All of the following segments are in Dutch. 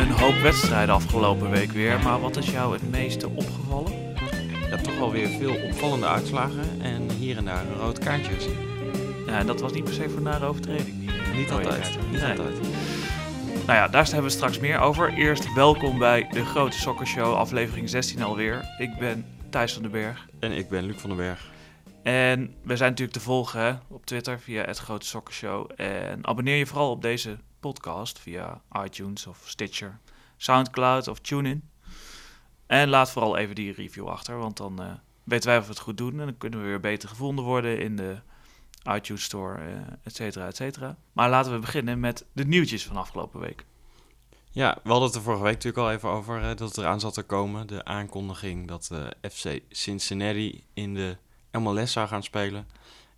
Een hoop wedstrijden afgelopen week weer, maar wat is jou het meeste opgevallen? Ja, toch wel weer veel opvallende uitslagen en hier en daar rood kaartje gezien. Ja, en dat was niet per se voor nare overtreding. Niet rode altijd. Niet Nee. altijd. Nou ja, daar hebben we straks meer over. Eerst welkom bij de Grote Sokkershow, aflevering 16 alweer. Ik ben Thijs van den Berg. En ik ben Luc van den Berg. En we zijn natuurlijk te volgen hè, op Twitter via het Grote Sokkershow. En abonneer je vooral op deze podcast via iTunes of Stitcher, Soundcloud of TuneIn. En laat vooral even die review achter, want dan eh, weten wij of we het goed doen. En dan kunnen we weer beter gevonden worden in de iTunes Store, eh et cetera, et cetera. Maar laten we beginnen met de nieuwtjes van afgelopen week. Ja, we hadden het er vorige week natuurlijk al even over eh, dat het eraan zat te komen. De aankondiging dat eh, FC Cincinnati in de MLS zou gaan spelen.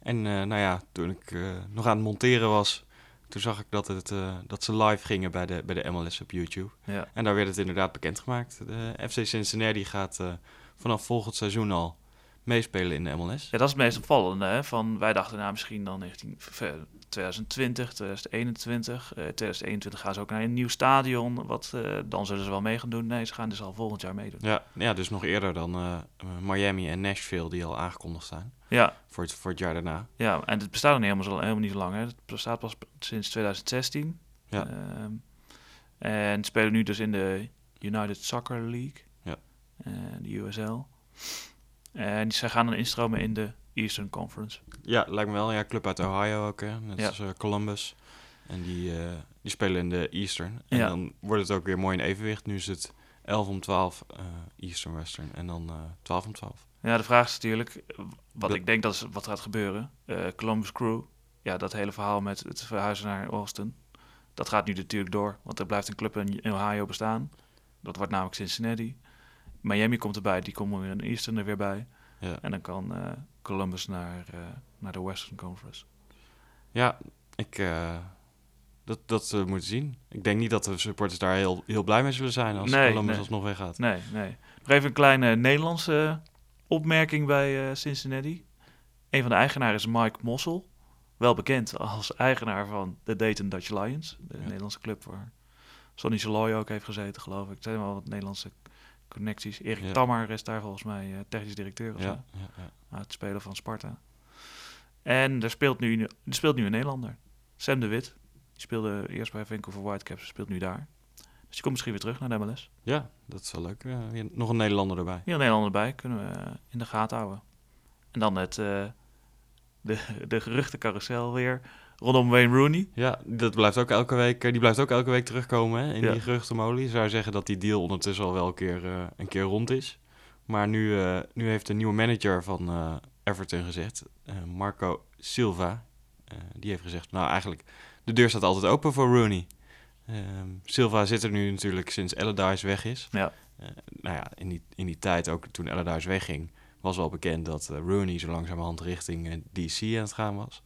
En nou ja, toen ik nog aan het monteren was, toen zag ik dat, het, dat ze live gingen bij de, bij de MLS op YouTube. Ja. En daar werd het inderdaad bekendgemaakt. De FC Cincinnati gaat vanaf volgend seizoen al meespelen in de MLS. Ja, dat is het meest opvallende. Hè? Van, wij dachten nou misschien dan 19, v- 2020, 2021. eh 2021 gaan ze ook naar een nieuw stadion. Wat, eh, dan zullen ze wel mee gaan doen. Nee, ze gaan dus al volgend jaar meedoen. Ja, ja dus nog eerder dan eh, Miami en Nashville die al aangekondigd zijn Ja, voor het, voor het jaar daarna. ja en het bestaat nog niet helemaal, zo, helemaal niet zo lang. Hè? Het bestaat pas sinds 2016. Ja. Ehm, en spelen nu dus in de United Soccer League. Ja. Eh, de USL. En zij gaan dan instromen in de Eastern Conference. Ja, lijkt me wel. Ja, club uit Ohio ook, hè. net Ja. als eh, Columbus. En die, eh, die spelen in de Eastern. En Ja. dan wordt het ook weer mooi in evenwicht. Nu is het 11 om 12 eh, Eastern Western en dan eh 12 om 12. Ja, de vraag is natuurlijk, wat ik denk dat is wat gaat gebeuren. Columbus Crew, ja, dat hele verhaal met het verhuizen naar Austin, dat gaat nu natuurlijk door. Want er blijft een club in Ohio bestaan. Dat wordt namelijk Cincinnati. Miami komt erbij, die komen weer in Eastern er weer bij. Ja. En dan kan eh, Columbus naar, eh, naar de Western Conference. Ja, ik... eh, dat dat moeten zien. Ik denk niet dat de supporters daar heel, heel blij mee zullen zijn als Nee, Columbus nee. alsnog weggaat. Nee, nee. Nog even een kleine Nederlandse opmerking bij Cincinnati. Een van de eigenaren is Mike Mossel. Wel bekend als eigenaar van de Dayton Dutch Lions. De Ja. Nederlandse club waar Sonny Saloy ook heeft gezeten, geloof ik. Er zijn wel wat Nederlandse connecties. Erik Ja. Tammer is daar volgens mij eh, technisch directeur of zo. Ja, ja, ja. Uit spelen van Sparta. En er speelt nu, er speelt nu een Nederlander. Sam de Wit. Die speelde eerst bij Vancouver Whitecaps. Speelt nu daar. Dus die komt misschien weer terug naar de MLS. ja, dat is wel leuk. Weer nog een Nederlander erbij. Hier een Nederlander bij, kunnen we eh, in de gaten houden. En dan het, eh, de, de geruchtencarousel weer rondom Wayne Rooney. Ja, dat blijft ook elke week, eh, die blijft ook elke week terugkomen hè, in Ja. die geruchtenmolie. Je zou zeggen dat die deal ondertussen al wel een keer, eh, een keer rond is. Maar nu, eh, nu heeft de nieuwe manager van eh, Everton gezegd, eh, Marco Silva, eh, die heeft gezegd, nou eigenlijk, de deur staat altijd open voor Rooney. Ehm, Silva zit er nu natuurlijk sinds Allardyce weg is. Ja. Eh, nou ja, in die, in die tijd, ook toen Allardyce wegging, was wel bekend dat Rooney zo langzamerhand richting DC aan het gaan was.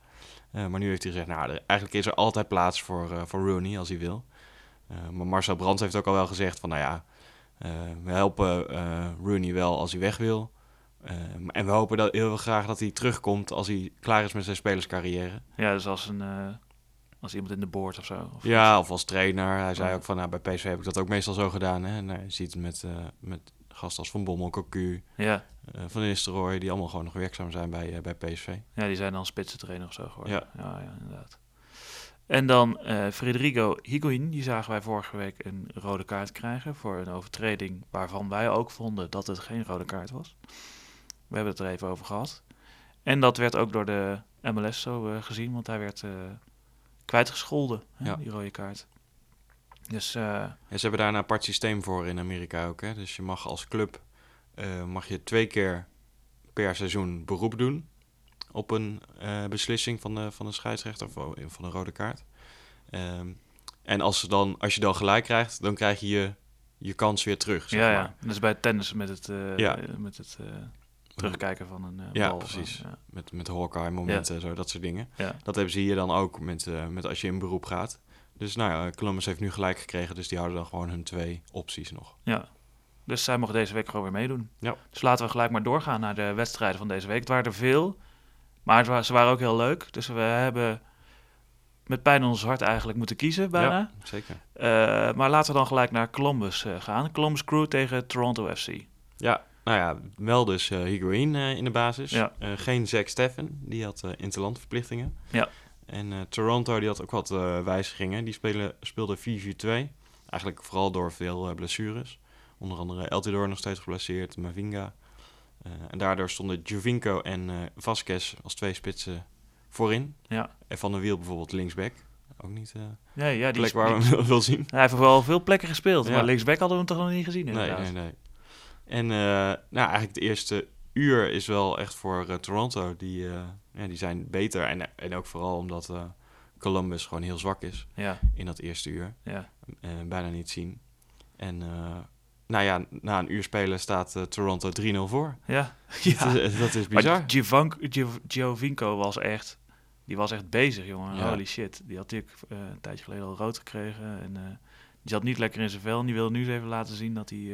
Eh, maar nu heeft hij gezegd, nou, er- eigenlijk is er altijd plaats voor, eh, voor Rooney als hij wil. Eh, maar Marcel Brands heeft ook al wel gezegd van, nou ja, we helpen Rooney wel als hij weg wil. Eh, en we hopen dat, heel graag dat hij terugkomt als hij klaar is met zijn spelerscarrière. Ja, dus als, een, als iemand in de board of zo. Of Ja, of als trainer. Hij zei Ja. ook van, nou, bij PSV heb ik dat ook meestal zo gedaan. Hè? Nou, je ziet het met, met gasten als Van Bommel, Cocu, Ja, eh, Van Nistelrooy, die allemaal gewoon nog werkzaam zijn bij, eh, bij PSV. ja, die zijn dan spitsentrainer of zo geworden. Ja. ja, ja inderdaad. En dan eh Federico Higuain, die zagen wij vorige week een rode kaart krijgen voor een overtreding waarvan wij ook vonden dat het geen rode kaart was. We hebben het er even over gehad. En dat werd ook door de MLS zo gezien, want hij werd kwijtgescholden, hè, Ja. die rode kaart. Dus Ja, ze hebben daar een apart systeem voor in Amerika ook. Hè? Dus je mag als club eh, mag je twee keer per seizoen beroep doen op een eh, beslissing van de, van de scheidsrechter of o- van een rode kaart. Ehm, en als, ze dan, als je dan gelijk krijgt, dan krijg je je, je kans weer terug. Zeg ja, maar. ja, dat is bij tennis met het, Ja. met het terugkijken van een Ja, bal. precies. Ja. Met, met Hawkeye momenten, zo, dat soort dingen. Dat hebben ze hier dan ook met, met als je in beroep gaat. Dus nou ja, Columbus heeft nu gelijk gekregen, dus die houden dan gewoon hun twee opties nog. Ja. Dus zij mogen deze week gewoon weer meedoen. Ja. Dus laten we gelijk maar doorgaan naar de wedstrijden van deze week. Het waren er veel, maar ze waren ook heel leuk. Dus we hebben met pijn in ons hart eigenlijk moeten kiezen bijna. Ja, zeker. Eh, maar laten we dan gelijk naar Columbus eh, gaan. Columbus Crew tegen Toronto FC. Ja, nou ja, wel dus Higuain eh, in de basis. Ja. Geen Zack Steffen, die had interlandverplichtingen. Ja. En eh, Toronto, die had ook wat eh, wijzigingen. Die spelen, speelde 4-4-2. Eigenlijk vooral door veel eh, blessures. Onder andere Eltidoor nog steeds geblesseerd, Mavinga. En daardoor stonden Jovinko en Vasquez als twee spitsen voorin. Ja. En Van der Wiel bijvoorbeeld linksback. Ook niet eh Ja, ja die plek waar we hem wil zien. Hij heeft wel veel plekken gespeeld, Ja. maar linksback hadden we hem toch nog niet gezien Nee, inderdaad. nee, nee. En eh, nou, eigenlijk het eerste uur is wel echt voor Toronto. Die, ja, die zijn beter. En, en ook vooral omdat eh, Columbus gewoon heel zwak is Ja, in dat eerste uur. ja. Eh, bijna niet zien. En eh, nou ja, na een uur spelen staat Toronto 3-0 voor. Ja, Dat, ja. is, dat is bizar. Maar Giovinco was echt, die was echt bezig, jongen. Ja. Holy shit. Die had natuurlijk een tijdje geleden al rood gekregen. En die zat niet lekker in zijn vel. En die wilde nu eens even laten zien dat hij,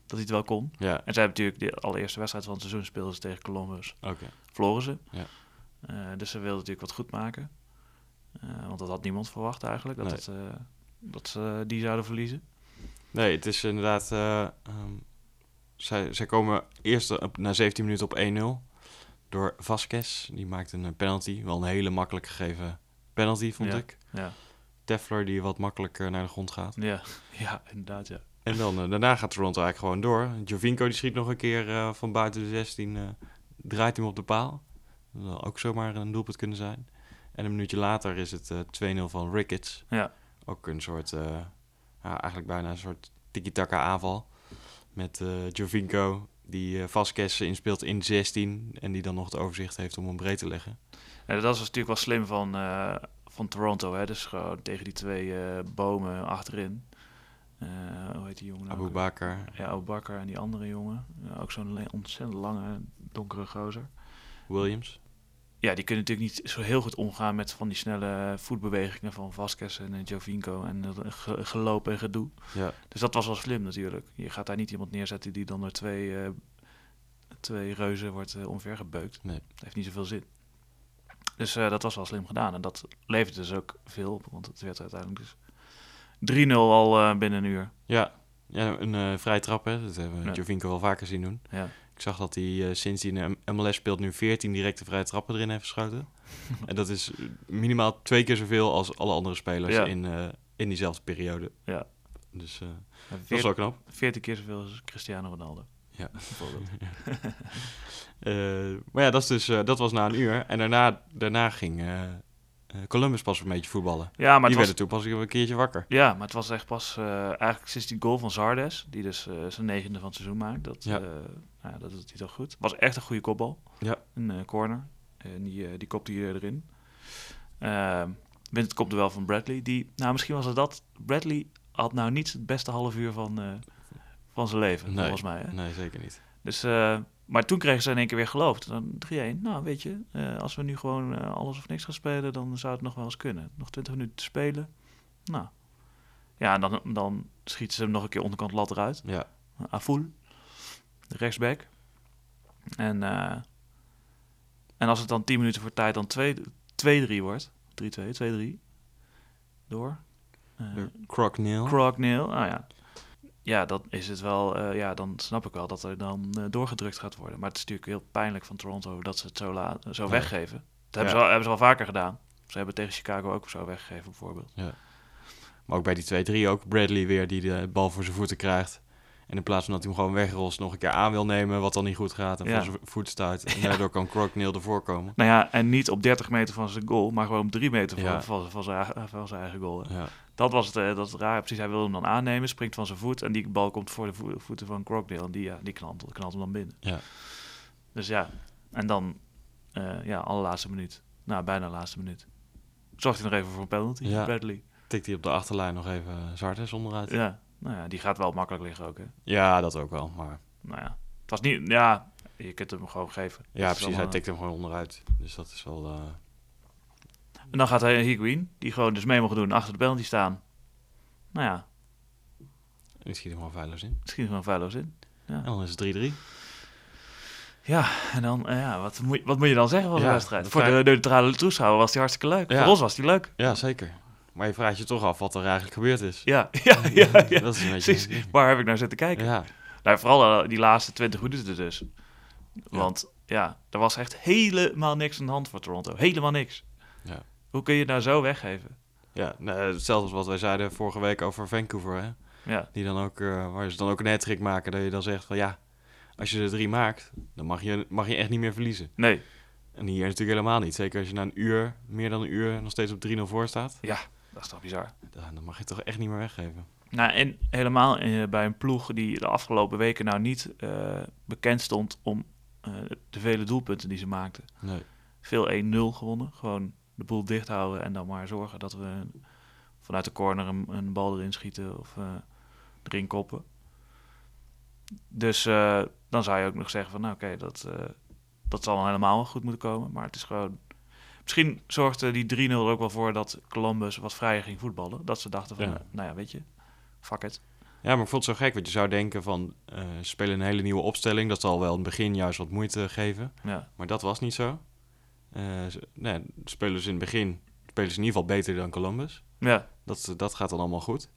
dat hij het wel kon. Ja, En zij hebben natuurlijk de allereerste wedstrijd van het seizoen speelden ze tegen Columbus. oké. Verloren ze. Ja. Eh, dus ze wilden natuurlijk wat goed maken. Eh, want dat had niemand verwacht eigenlijk. Dat, Nee. het, eh, dat ze die zouden verliezen. Nee, het is inderdaad... ehm, zij, zij komen eerst op, na 17 minuten op 1-0 door Vasquez. Die maakt een penalty. Wel een hele makkelijk gegeven penalty, vond Ja. ik. Ja, Tefler die wat makkelijker naar de grond gaat. ja. ja inderdaad, ja. En dan, daarna gaat Toronto eigenlijk gewoon door. Jovinko die schiet nog een keer van buiten de 16, eh, draait hem op de paal. Dat zal ook zomaar een doelpunt kunnen zijn. En een minuutje later is het eh 2-0 van Ricketts. Ja. Ook een soort, eh, ja, eigenlijk bijna een soort tiki-taka aanval. Met eh Jovinko die eh Vasquez inspeelt in 16 en die dan nog het overzicht heeft om hem breed te leggen. Ja, dat was natuurlijk wel slim van, eh, van Toronto. Hè? Dus gewoon tegen die twee eh, bomen achterin. Eh, hoe heet die jongen? nou Abu ook? Bakar. Ja, Abu Bakar en die andere jongen. Ook zo'n ontzettend lange, donkere gozer. Williams. Ja, die kunnen natuurlijk niet zo heel goed omgaan met van die snelle voetbewegingen van Vasquez en eh, Jovinko en ge- gelopen en gedoe. Ja. Dus dat was wel slim natuurlijk. Je gaat daar niet iemand neerzetten die dan door twee, eh, twee reuzen wordt uh, omvergebeukt. Nee. Dat heeft niet zoveel zin. Dus uh, dat was wel slim gedaan. En dat levert dus ook veel op. Want het werd uiteindelijk dus 3-0 al binnen een uur. Ja, ja een vrije trap hè. Dat hebben we Ja. Jovinko wel vaker zien doen. Ja. Ik zag dat hij uh, sinds hij in de MLS speelt nu 14 directe vrije trappen erin heeft geschoten. en dat is eh, minimaal twee keer zoveel als alle andere spelers Ja. in, uh, in diezelfde periode. Ja. Dus uh, dat is wel knap. 14 keer zoveel als Cristiano Ronaldo. Ja. Bijvoorbeeld. Uh, maar ja, dat, is dus, dat was na een uur. En daarna, daarna ging Columbus pas een beetje voetballen. Ja, maar die werden was, toen pas een keertje wakker. ja, maar het was echt pas uh, eigenlijk sinds die goal van Zardes, die dus uh, zijn negende van het seizoen maakt. Dat, Ja. uh, nou ja, dat doet hij toch goed. Was echt een goede kopbal. Ja. Een corner. En die, die kopte hij erin. Uh, wint het kopduel van Bradley. Die, nou, misschien was het dat. Bradley had nou niet het beste half uur van, van zijn leven, Nee. volgens mij. Hè? Nee, zeker niet. Dus, maar toen kregen ze in één keer weer geloof. Dan 3-1. Nou, weet je, uh, als we nu gewoon uh, alles of niks gaan spelen, dan zou het nog wel eens kunnen. Nog 20 minuten te spelen. Nou. Ja, en dan, dan schieten ze hem nog een keer onderkant lat eruit. Ja. Aful, rechtsback. En, uh, en als het dan 10 minuten voor tijd dan 2-3 wordt. 3-2, 2-3. Door. Uh, Croc Neil. Croc Neil, ah ja ja, dan is het wel, uh, ja, dan snap ik wel dat er dan uh, doorgedrukt gaat worden. Maar het is natuurlijk heel pijnlijk van Toronto dat ze het zo, laat, zo ja. weggeven. Dat hebben, ja. ze wel, hebben ze wel vaker gedaan. Ze hebben tegen Chicago ook zo weggegeven, bijvoorbeeld. Ja. Maar ook bij die 2-3 ook Bradley weer die de bal voor zijn voeten krijgt. En in plaats van dat hij hem gewoon wegrost, nog een keer aan wil nemen, wat dan niet goed gaat en Ja. voor zijn voet stuit. En daardoor kan Crockneel ervoor komen. Nou ja, en niet op 30 meter van zijn goal, maar gewoon op 3 meter van, Ja. van, van, zijn, eigen- van zijn eigen goal. Dat was het, eh, dat is het raar. Precies, hij wil hem dan aannemen, springt van zijn voet en die bal komt voor de vo- voeten van Crockdale. En die, ja, die knalt, knalt hem dan binnen. Ja. Dus ja, en dan, eh ja, allerlaatste minuut. Nou, bijna laatste minuut. Zorgt hij nog even voor een penalty. Bradley. Tikt hij op de achterlijn nog even uh, Zartes onderuit. Ja. Ja, nou ja, die gaat wel makkelijk liggen ook, hè. dat ook wel. Maar Nou ja, het was niet, ja, je kunt hem gewoon geven. ja, precies. Hij allemaal- tikt hem gewoon onderuit. Dus dat is wel... eh, En dan gaat hij Higuain, die gewoon dus mee mag doen, achter de penalty staan. Nou ja, Die schiet hem gewoon veilig in. misschien gewoon feilloos in. En dan is het 3-3. Ja, en dan, eh, ja, wat, moet, wat moet je dan zeggen van de Ja, wedstrijd? Voor de neutrale toeschouwer was die hartstikke leuk. Ja. Voor ons was die leuk. Ja, zeker. Maar je vraagt je toch af wat er eigenlijk gebeurd is. Ja, ja, ja. ja. Dat is een beetje... Precies. Waar heb ik naar zitten kijken? Ja, Nou, vooral eh, die laatste 20 minuten dus. Want ja, er was echt helemaal niks aan de hand voor Toronto. Helemaal niks. Ja. Hoe kun je het nou zo weggeven? ja nou, hetzelfde als wat wij zeiden vorige week over Vancouver. Hè? Ja, Die dan ook, eh, waar ze dan ook een hat maken. Dat je dan zegt van ja, als je er drie maakt, dan mag je, mag je echt niet meer verliezen. nee. En hier natuurlijk helemaal niet. Zeker als je na een uur, meer dan een uur, nog steeds op 3-0 voor staat. Ja, dat is toch bizar. Dan dan mag je het toch echt niet meer weggeven. Nou, en helemaal eh, bij een ploeg die de afgelopen weken nou niet eh, bekend stond om eh, de vele doelpunten die ze maakten. Nee. Veel 1-0 gewonnen. Gewoon de boel dicht houden en dan maar zorgen dat we vanuit de corner een, een bal erin schieten of eh, erin koppen. Dus eh, dan zou je ook nog zeggen van, nou oké, dat, eh, dat zal dan helemaal wel goed moeten komen. Maar het is gewoon... Misschien zorgde die 3-0 er ook wel voor dat Columbus wat vrijer ging voetballen. Dat ze dachten van, Ja. eh, nou ja, weet je, fuck it. Ja, maar ik vond het zo gek. Want je zou denken van, eh, ze spelen een hele nieuwe opstelling. Dat zal wel in het begin juist wat moeite geven. Ja, Maar dat was niet zo. Eh ze, nee, spelen ze in het begin spelen ze in ieder geval beter dan Columbus. ja, Dat, dat gaat dan allemaal goed.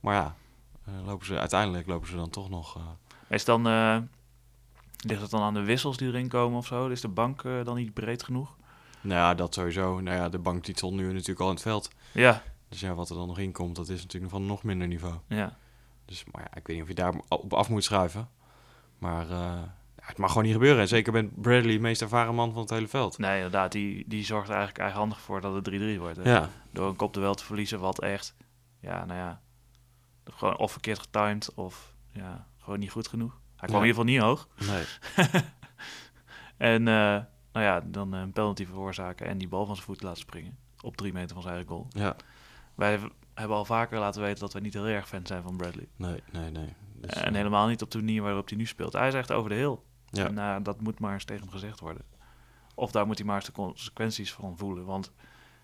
Maar ja, eh, lopen ze, uiteindelijk lopen ze dan toch nog... eh, is dan... eh, ligt het dan aan de wissels die erin komen of zo? Is de bank eh, dan niet breed genoeg? Nou ja, dat sowieso. Nou ja, de bank die stond nu natuurlijk al in het veld. Ja, Dus ja, wat er dan nog in komt, dat is natuurlijk van nog minder niveau. ja. Dus maar ja, ik weet niet of je daar op af moet schuiven. Maar eh, ja, het mag gewoon niet gebeuren. En zeker met Bradley, de meest ervaren man van het hele veld. Nee, inderdaad, die, die zorgt er eigenlijk eigenhandig voor dat het 3-3 wordt. hè. Ja, Door een kopduel te verliezen, wat echt, ja, nou ja, gewoon of verkeerd getimed of ja, gewoon niet goed genoeg. Hij kwam Ja. in ieder geval niet hoog. nee. En eh, nou ja, dan een penalty veroorzaken en die bal van zijn voet laten springen. Op drie meter van zijn eigen goal. Ja, Wij hebben al vaker laten weten dat wij niet heel erg fan zijn van Bradley. nee, nee, nee. Dus, en eh, helemaal niet op de manier waarop hij nu speelt. Hij is echt over de heel. Ja. En eh, dat moet maar eens tegen hem gezegd worden. Of daar moet hij maar eens de consequenties van voelen. Want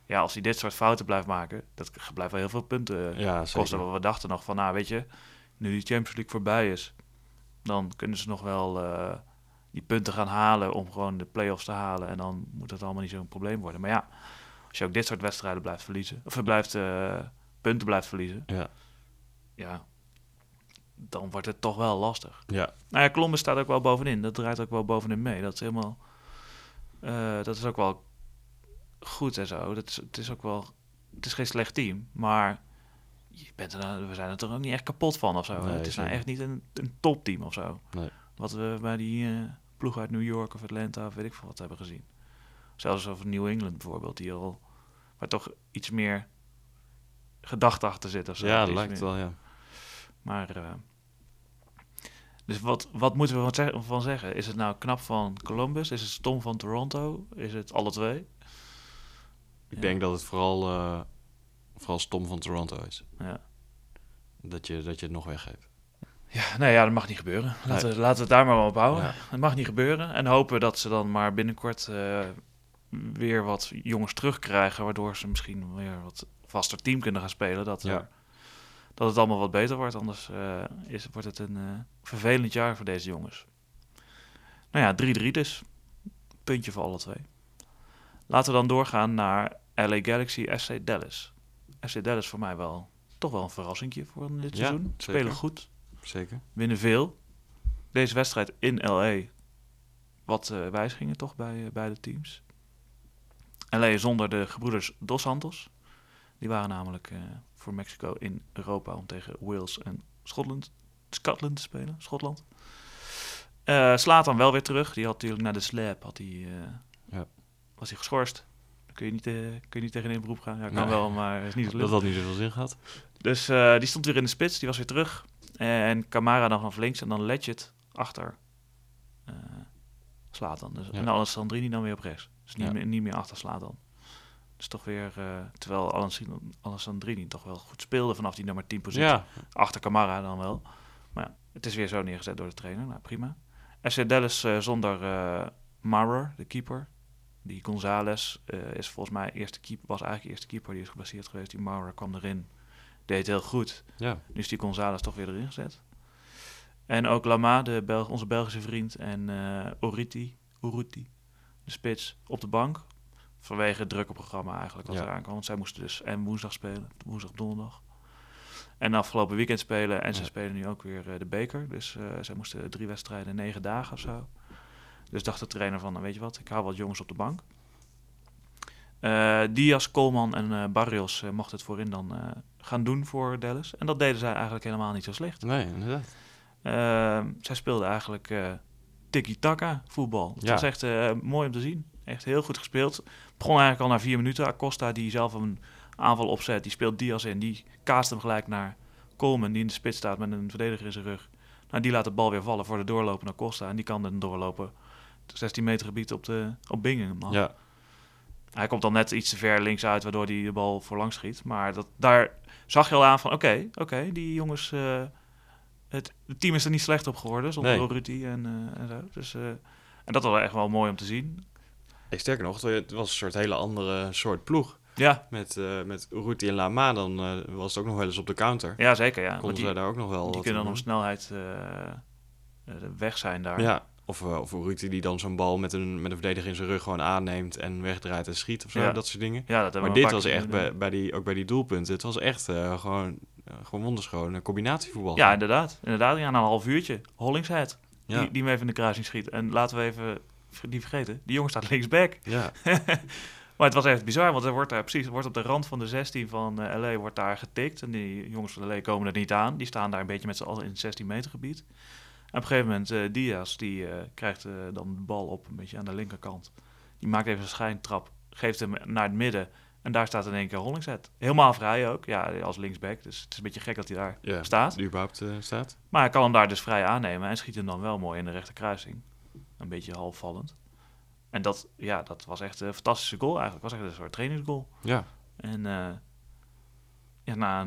ja, als hij dit soort fouten blijft maken, dat blijft wel heel veel punten eh, ja, kosten. zeker. We dachten nog van, nou weet je, nu die Champions League voorbij is, dan kunnen ze nog wel eh, die punten gaan halen om gewoon de play-offs te halen. En dan moet het allemaal niet zo'n probleem worden. Maar ja, als je ook dit soort wedstrijden blijft verliezen, of blijft, eh, punten blijft verliezen, Ja, ja, dan wordt het toch wel lastig. ja, Nou ja, Columbus staat ook wel bovenin. Dat draait ook wel bovenin mee. Dat is helemaal... eh, dat is ook wel goed en zo. Dat is, het is ook wel... Het is geen slecht team, maar... Je bent er, nou- we zijn er toch ook niet echt kapot van of zo. Nee, het is nou echt niet een, een topteam of zo. Nee. Wat we bij die eh, ploeg uit New York of Atlanta of weet ik veel wat hebben gezien. Zelfs over New England bijvoorbeeld, die al... Waar toch iets meer gedachte achter zit of zo. ja dat lijkt meer- wel, ja. maar. eh, dus wat, wat moeten we van zeg- van zeggen? Is het nou knap van Columbus? Is het stom van Toronto? Is het alle twee? Ik Ja. denk dat het vooral, eh, vooral stom van Toronto is. Ja. Dat je, dat je het nog weggeeft. Ja, nee, ja, dat mag niet gebeuren. Laten, we- laten we het daar maar op houden. Ja. Het mag niet gebeuren. En hopen dat ze dan maar binnenkort eh, weer wat jongens terugkrijgen. Waardoor ze misschien weer wat vaster team kunnen gaan spelen. Dat, Ja. er- dat het allemaal wat beter wordt. Anders eh, is, wordt het een eh, vervelend jaar voor deze jongens. Nou ja, 3-3 dus. Puntje voor alle twee. Laten we dan doorgaan naar LA Galaxy SC Dallas. SC Dallas voor mij wel toch wel een verrassingje voor dit Ja, seizoen. Spelen zeker. goed Zeker. winnen veel. Deze wedstrijd in LA. Wat eh, wijzigingen toch bij eh, beide teams. LA zonder de gebroeders Dos Santos. Die waren namelijk eh, voor Mexico in Europa om tegen Wales en Schotland, Scotland te spelen. Schotland. Slaat dan wel weer terug. Die had natuurlijk na de slap had hij, Ja. was hij geschorst. Dan kun je niet, kun je niet tegen in beroep gaan. Ja, kan Nee. wel, maar is niet zo Dat had niet zoveel zin gehad. dus die stond weer in de spits, die was weer terug. En Camara dan vanaf links en dan Legend achter eh slaat dan. Dus, Ja. En Alessandrini dan weer op rechts. Dus niet, Ja. meer, niet meer achter slaat dan. Dus toch weer, eh, terwijl Alessandrini- toch wel goed speelde vanaf die nummer 10 positie. Ja, Achter Camara dan wel. Maar ja, het is weer zo neergezet door de trainer. Nou, prima. SC Dallas eh, zonder Maurer, de keeper. Die Gonzales is volgens mij eerste keeper, was eigenlijk eerste keeper. Die is gebaseerd geweest. Die Maurer kwam erin. Deed heel goed. Ja, Nu is die Gonzales toch weer erin gezet. En ook Lama, de Belg, onze Belgische vriend. En eh Oriti, Uruti, de spits, op de bank. Vanwege het drukke programma eigenlijk wat Ja. eraan kwam. Want zij moesten dus en woensdag spelen. Woensdag, donderdag. En afgelopen weekend spelen. En ze spelen nu ook weer eh, de beker. Dus eh, zij moesten drie wedstrijden in negen dagen of zo. Dus dacht de trainer van, nou, weet je wat, ik hou wat jongens op de bank. Eh Diaz, Coleman en eh, Barrios eh, mochten het voorin dan gaan doen voor Dallas. En dat deden zij eigenlijk helemaal niet zo slecht. nee, inderdaad. Zij speelden eigenlijk tiki-taka voetbal. Ja. was echt mooi om te zien. Echt heel goed gespeeld. Begon eigenlijk al na vier minuten. Acosta die zelf een aanval opzet. Die speelt Diaz in. Die kaast hem gelijk naar Coleman die in de spits staat met een verdediger in zijn rug. Nou, die laat de bal weer vallen voor de doorlopen naar Costa. En die kan dan doorlopen. 16 meter gebied op, de, op Bingham. Ja, Hij komt dan net iets te ver links uit, waardoor hij de bal voorlangs schiet. Maar dat, daar zag je al aan van, oké, oké, die jongens... eh, het, het team is er niet slecht op geworden, zonder Nee. Ruti en, eh, en zo. Dus, eh, en dat was echt wel mooi om te zien. Hey, sterker nog, het was een soort hele andere soort ploeg. Ja, Met, eh met Uruti en Lama, dan was het ook nog wel eens op de counter. ja zeker, ja. Konden die, daar ook nog wel die kunnen dan op snelheid weg zijn daar. Ja, of, eh, of Uruti die dan zo'n bal met een, met een verdediger in zijn rug gewoon aanneemt en wegdraait en schiet of zo, Ja. dat soort dingen. Ja, dat hebben Maar we dit was echt, bij, bij die, ook bij die doelpunten, het was echt eh, gewoon, uh, gewoon wonderschoon, een combinatievoetbal. Ja, inderdaad. Inderdaad, ja, na een half uurtje. Hollingshead, ja. die, die hem even in de kruising schiet. En laten we even niet vergeten, die jongen staat linksback. ja. Maar het was echt bizar, want er wordt daar precies wordt op de rand van de 16 van eh, LA wordt daar getikt. En die jongens van LA komen er niet aan. Die staan daar een beetje met z'n allen in het 16 meter gebied. En op een gegeven moment, eh Diaz, die eh, krijgt eh, dan de bal op, een beetje aan de linkerkant. Die maakt even een schijntrap, geeft hem naar het midden. En daar staat in één keer Hollingshead. Helemaal vrij ook, ja, als linksback. Dus het is een beetje gek dat hij daar ja. staat. Die überhaupt staat. Maar hij kan hem daar dus vrij aannemen en schiet hem dan wel mooi in de rechterkruising. Een beetje halfvallend. En dat, ja, dat was echt een fantastische goal eigenlijk. Was echt een soort trainingsgoal. Ja, En ja, na,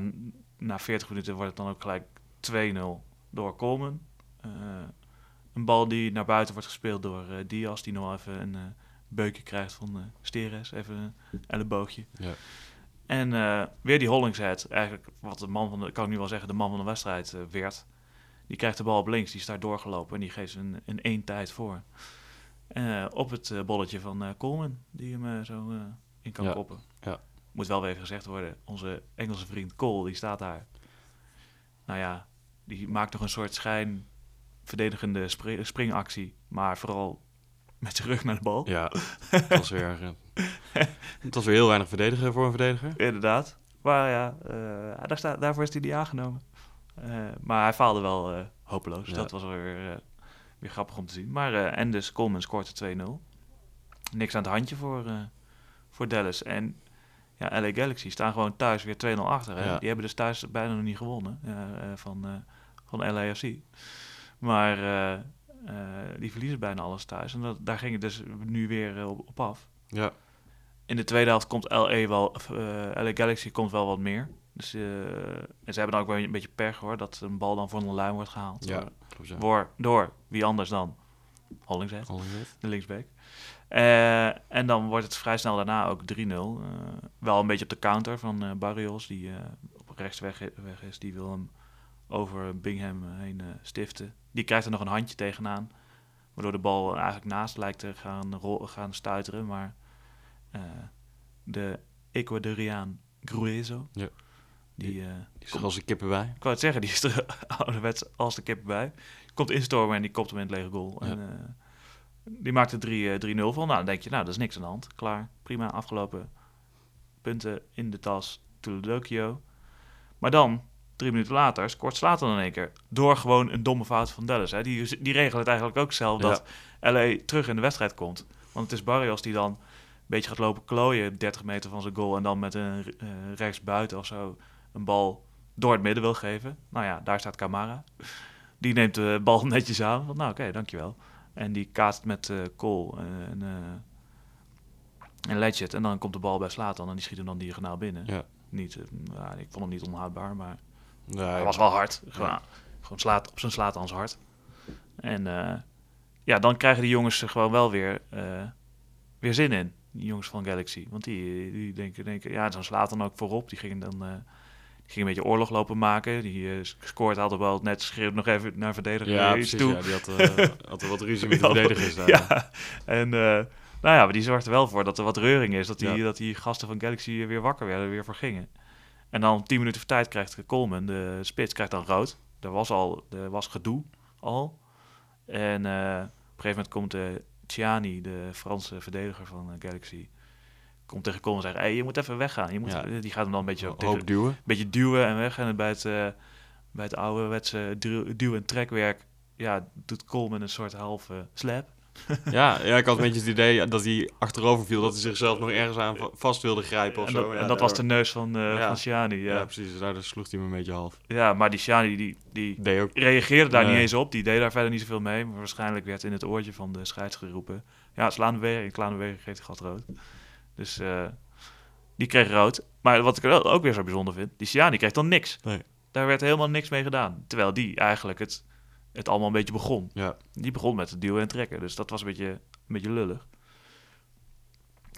na 40 minuten wordt het dan ook gelijk 2-0 door Coleman. Eh, een bal die naar buiten wordt gespeeld door eh, Diaz, die nog even een eh, beukje krijgt van Steres. Even een elleboogje. Ja. En weer die Hollingshead, eigenlijk wat de man van de, kan ik nu wel zeggen, de man van de wedstrijd werd. Die krijgt de bal op links, die is daar doorgelopen en die geeft een, een één tijd voor. Op het bolletje van Coleman, die hem zo in kan Ja, koppen. ja. Moet wel weer even gezegd worden, onze Engelse vriend Cole, die staat daar. Nou ja, die maakt nog een soort schijn verdedigende spri- springactie, maar vooral met zijn rug naar de bal. ja. het, was weer, eh, het was weer heel weinig verdedigen voor een verdediger. Inderdaad. Maar ja, eh, daar staat, daarvoor is hij niet aangenomen. Eh, maar hij faalde wel eh, hopeloos. Ja. Dat was wel weer, eh, weer grappig om te zien. Maar, eh, en dus Coleman scoort de 2-0. Niks aan het handje voor, eh, voor Dallas. En ja, LA Galaxy staan gewoon thuis weer 2-0 achter. Hè? Ja. Die hebben dus thuis bijna nog niet gewonnen eh, eh, van, eh, van LAFC. Maar eh, eh, die verliezen bijna alles thuis. En dat, daar ging het dus nu weer eh, op, op af. Ja, In de tweede helft komt LA wel, LA Galaxy komt wel wat meer. Dus, en ze hebben dan ook wel een beetje pech hoor, dat een bal dan voor een lijn wordt gehaald. ja. Door, klopt, ja. door, door wie anders dan Hollingshead, de linksback. En dan wordt het vrij snel daarna ook 3-0. Eh, wel een beetje op de counter van Barrios, die op rechts weg, weg is. Die wil hem over Bingham heen eh, stiften. Die krijgt er nog een handje tegenaan. Waardoor de bal eigenlijk naast lijkt te gaan, gaan stuiteren. Maar eh, de Ecuadoriaan Gruezo, Ja. die, eh, Die als een kippen bij. ik wou het zeggen, die is er ouderwets als de kip bij. Komt instormen en die kopt hem in het lege goal. Ja. En, die maakt er 3 eh, 3-0 van. Nou, dan denk je, nou, dat is niks aan de hand. Klaar, prima, afgelopen. Punten in de tas, Toledokio. Maar dan, drie minuten later, scoort Slater in één keer. Door gewoon een domme fout van Dallas. Hè. Die, die regelen het eigenlijk ook zelf Ja. dat LA terug in de wedstrijd komt. Want het is Barrios die dan een beetje gaat lopen klooien, 30 meter van zijn goal. En dan met een eh rechtsbuiten of zo een bal door het midden wil geven. Nou ja, daar staat Camara. Die neemt de bal netjes aan. Van, nou oké, dankjewel. En die kaatst met eh Cole en, eh en Ledget. En dan komt de bal bij Slatan en die schiet hem dan diagonaal binnen. Ja. Niet, eh, ik vond hem niet onhoudbaar, maar Nee, hij was wel hard. Gewoon, Ja. gewoon slaat, op zijn Slatans hard. En eh, ja, dan krijgen die jongens gewoon wel weer eh, weer zin in, die jongens van Galaxy. Want die, die denken, denken, ja, dan slaat dan ook voorop. Die gingen dan... eh, die ging een beetje oorlog lopen maken. Die eh, scoort er wel net schreeuwt nog even naar verdediger Ja, iets precies. toe. Ja, die had, eh, had er wat ruzie met de verdedigers daar. Ja, en eh, nou ja, maar die zorgde wel voor dat er wat reuring is. Dat die, Ja. dat die gasten van Galaxy weer wakker werden, weer voor gingen. En dan tien minuten voor tijd krijgt Coleman, de spits, krijgt dan rood. Er was al er was gedoe al. En eh, op een gegeven moment komt uh, Ciani, de Franse verdediger van eh, Galaxy, komt tegen Coleman en zegt, hey, je moet even weggaan. Je moet, Ja. Die gaat hem dan een beetje, Hoop tegen, duwen. een beetje duwen en weg. En bij het, bij het ouderwetse duw- en trekwerk ja, doet Coleman een soort halve slap. Ja, ja, ik had een beetje het idee dat hij achterover viel, dat hij zichzelf nog ergens aan va- vast wilde grijpen of En zo. dat, Ja, en dat was de neus van, eh Ja. van Ciani. Ja, Ja. precies. Dus Daar sloeg hij me een beetje half. Ja. maar die Ciani die, die ook. reageerde daar Nee. niet eens op. Die deed daar verder niet zoveel mee. Maar waarschijnlijk werd in het oortje van de scheids geroepen... Ja, slaande beweging geeft gat rood. Dus eh, die kreeg rood. Maar wat ik ook weer zo bijzonder vind... Die Ciani kreeg dan niks. Nee. Daar werd helemaal niks mee gedaan. Terwijl die eigenlijk het, het allemaal een beetje begon. Ja. Die begon met het duwen en trekken. Dus dat was een beetje, een beetje lullig.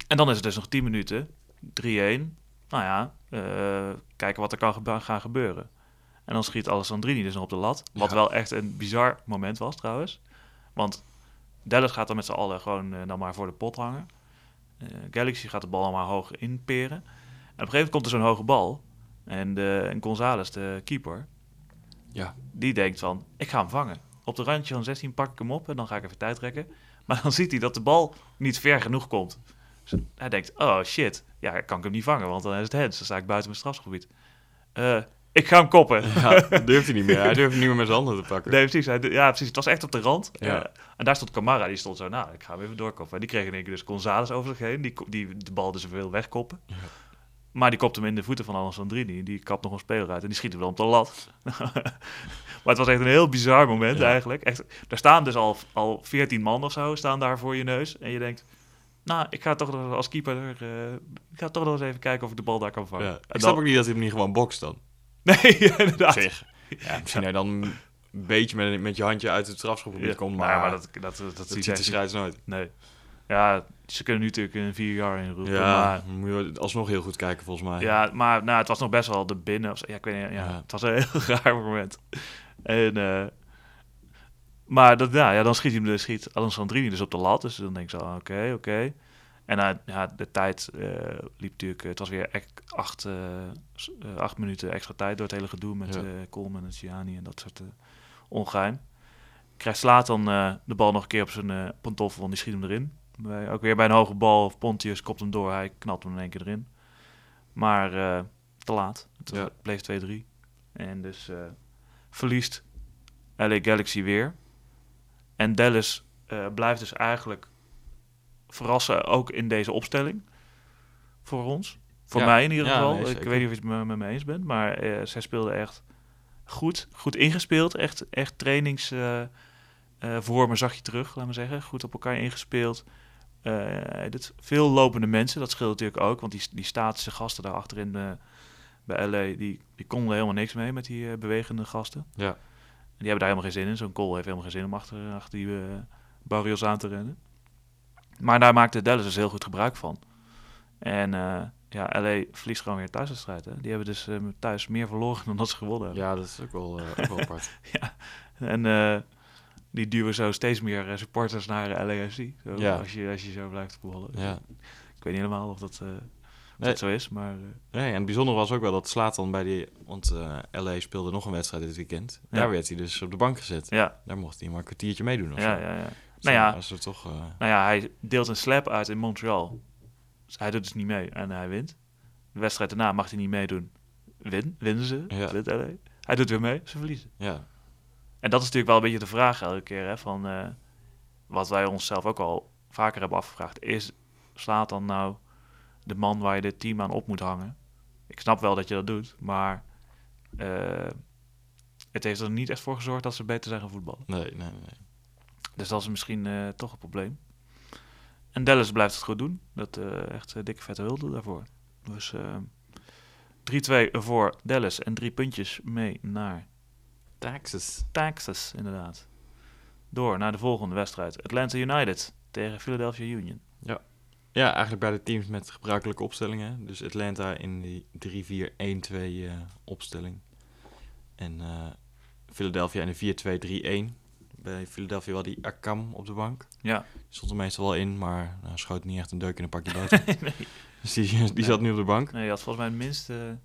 En dan is het dus nog 10 minuten. 3-1. Nou ja, eh, kijken wat er kan gebe- gaan gebeuren. En dan schiet Alessandrini dus nog op de lat. Wat Ja. wel echt een bizar moment was trouwens. Want Dallas gaat dan met z'n allen gewoon eh, dan maar voor de pot hangen. Eh, Galaxy gaat de bal dan maar hoog inperen. En op een gegeven moment komt er zo'n hoge bal. En, de, en González, de keeper, Ja. die denkt van, ik ga hem vangen. Op de randje van 16 pak ik hem op en dan ga ik even tijd trekken. Maar dan ziet hij dat de bal niet ver genoeg komt. Dus hij denkt, oh shit, ja, kan ik hem niet vangen, want dan is het hands. Dan sta ik buiten mijn strafgebied. Eh, ik ga hem koppen. Ja, durft hij niet meer. Hij durft niet meer met zijn handen te pakken. Nee, precies. Hij, ja, precies. Het was echt op de rand. Ja. Eh, en daar stond Camara, die stond zo, nou, ik ga hem even doorkoppen. En die kreeg in één keer dus González over zich heen. Die, die de bal dus wil wegkoppen. Ja. Maar die kopt hem in de voeten van Alessandrini. Die kapt nog een speler uit en die schiet hem dan op de lat. maar het was echt een heel bizar moment Ja. eigenlijk. Echt, daar staan dus al, al 14 man of zo staan daar voor je neus. En je denkt, nou, ik ga toch nog als keeper, eh, ik ga toch nog eens even kijken of ik de bal daar kan vangen. Ja. Ik dan- snap ook niet dat hij hem niet gewoon bokst dan. Nee, inderdaad. Zeg. Ja, misschien hij dan een beetje met, met je handje uit het strafschopgebied komt, maar, maar, maar dat, dat, dat, ziet de scheids nooit. Nee. Ja, ze kunnen nu natuurlijk in vier jaar inroepen. Ja, Maar, moet je alsnog heel goed kijken volgens mij. ja, maar nou, het was nog best wel de binnen. Ja, ik weet niet. Ja, Ja. Het was een heel raar moment. En, eh, maar dat, ja, ja, dan schiet hij hem dus, schiet Alessandrini dus op de lat. Dus dan denk ik zo, oké, oké. En na ja, de tijd eh, liep natuurlijk... Het was weer acht, eh, acht minuten extra tijd door het hele gedoe met Ja. Coleman en Ciani en dat soort uh, ongeheim. Krijgt Slaat dan de bal nog een keer op zijn pantoffel en die schiet hem erin. Bij, ook weer bij een hoge bal of Pontius kopt hem door. Hij knapt hem in één keer erin. Maar eh, te laat. Het Ja. bleef 2-3. En dus eh, verliest LA Galaxy weer. En Dallas eh, blijft dus eigenlijk verrassen ook in deze opstelling. Voor ons. Voor Ja. mij in ieder Ja, geval. nee, ik weet niet of je het me- met me eens bent. Maar zij speelden echt goed. Goed ingespeeld. Echt, echt trainings... vormen zag je terug, laat maar zeggen. Goed op elkaar ingespeeld. Eh, dit, veel lopende mensen, dat scheelt natuurlijk ook. Want die, die statische gasten daar achterin eh, bij LA, die, die konden helemaal niks mee met die eh, bewegende gasten. Ja. En die hebben daar helemaal geen zin in. Zo'n goal heeft helemaal geen zin om achter, achter die eh Barrios aan te rennen. Maar daar maakte Dallas dus heel goed gebruik van. En ja, LA verliest gewoon weer thuiswedstrijd. Hè? Die hebben dus thuis meer verloren dan dat ze gewonnen hebben. Ja, dat is ook wel, ook wel apart. En eh, die duwen zo steeds meer eh, supporters naar LAFC. Zo, Ja. als, je, als je zo blijft voetballen. Dus, Ja. Ik weet niet helemaal of dat, eh, of Nee. dat zo is, maar... eh, Nee, en het bijzondere was ook wel dat Slaat dan bij die... Want LA speelde nog een wedstrijd dit weekend. Ja. Daar werd hij dus op de bank gezet. ja, Daar mocht hij maar een kwartiertje meedoen of ja, zo. ja, ja. Dus Nou ja. was er toch... Nou ja, hij deelt een slap uit in Montreal. Dus hij doet dus niet mee en hij wint. De wedstrijd daarna mag hij niet meedoen. Win, winnen ze, Ja. Hij doet weer mee, ze verliezen. ja, En dat is natuurlijk wel een beetje de vraag elke keer, hè, van eh, wat wij onszelf ook al vaker hebben afgevraagd. Is, slaat dan nou de man waar je dit team aan op moet hangen? Ik snap wel dat je dat doet, maar eh, het heeft er niet echt voor gezorgd dat ze beter zijn gaan voetballen. nee, nee, nee. Dus dat is misschien eh, toch een probleem. En Dallas blijft het goed doen. Dat eh, echt dikke vette hulde daarvoor. Dus eh 3-2 voor Dallas en drie puntjes mee naar Taxes. Texas, inderdaad. Door naar de volgende wedstrijd. Atlanta United tegen Philadelphia Union. Ja. Ja, eigenlijk bij de teams met gebruikelijke opstellingen. Dus Atlanta in die 3-4-1-2 eh, opstelling. En eh, Philadelphia in de 4-2-3-1. Bij Philadelphia wel die Akam op de bank. Ja. Die stond er meestal wel in, maar nou, schoot niet echt een deuk in een pakje boter. Dus die, die zat nu op de bank. Nee, je had volgens mij het minste,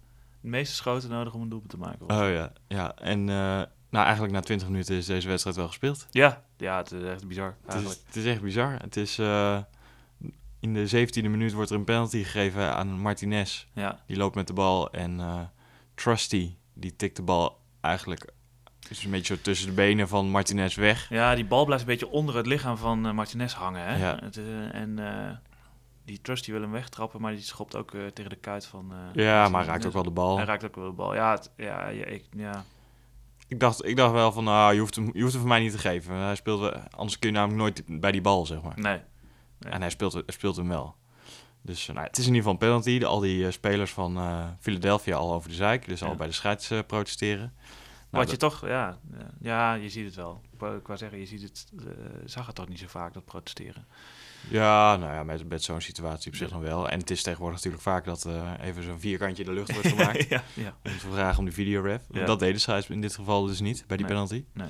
de meeste schoten nodig om een doelpunt te maken. Oh ja, ja. En eh, nou, eigenlijk na 20 minuten is deze wedstrijd wel gespeeld. Ja, ja, het is echt bizar Het is, eigenlijk. het is echt bizar. Het is, eh, in de 17e minuut wordt er een penalty gegeven aan Martinez. Ja, Die loopt met de bal en eh, Trusty, die tikt de bal eigenlijk is een beetje zo tussen de benen van Martinez weg. ja, die bal blijft een beetje onder het lichaam van Martinez hangen. Hè? Ja. Het, en eh, die Trust die wil hem wegtrappen, maar die schopt ook eh, tegen de kuit van... eh, Ja, maar hij raakt ook wel de bal. Hij raakt ook wel de bal. Ja, het- ja, ja, ik, ja. Ik dacht, ik dacht wel van, nou, je hoeft, hem, je hoeft hem voor mij niet te geven. Hij speelt, wel- anders kun je namelijk nooit bij die bal, zeg maar. nee. En hij speelt, hij speelt hem wel. Dus eh, nou, het is in ieder geval een penalty. De- Al die spelers van Philadelphia al over de zeik. Dus al bij de scheids protesteren. Wat Nou, je toch, ja, ja, je ziet het wel. Ik wou, zeggen, je ziet het, zag het toch niet zo vaak, dat protesteren. Ja, nou ja, met, met zo'n situatie op zich nog wel. En het is tegenwoordig natuurlijk vaak dat eh, even zo'n vierkantje in de lucht wordt gemaakt. ja, ja. om te vragen om de videoref. Ja. Dat deden ze in dit geval dus niet, bij die Nee, penalty. nee.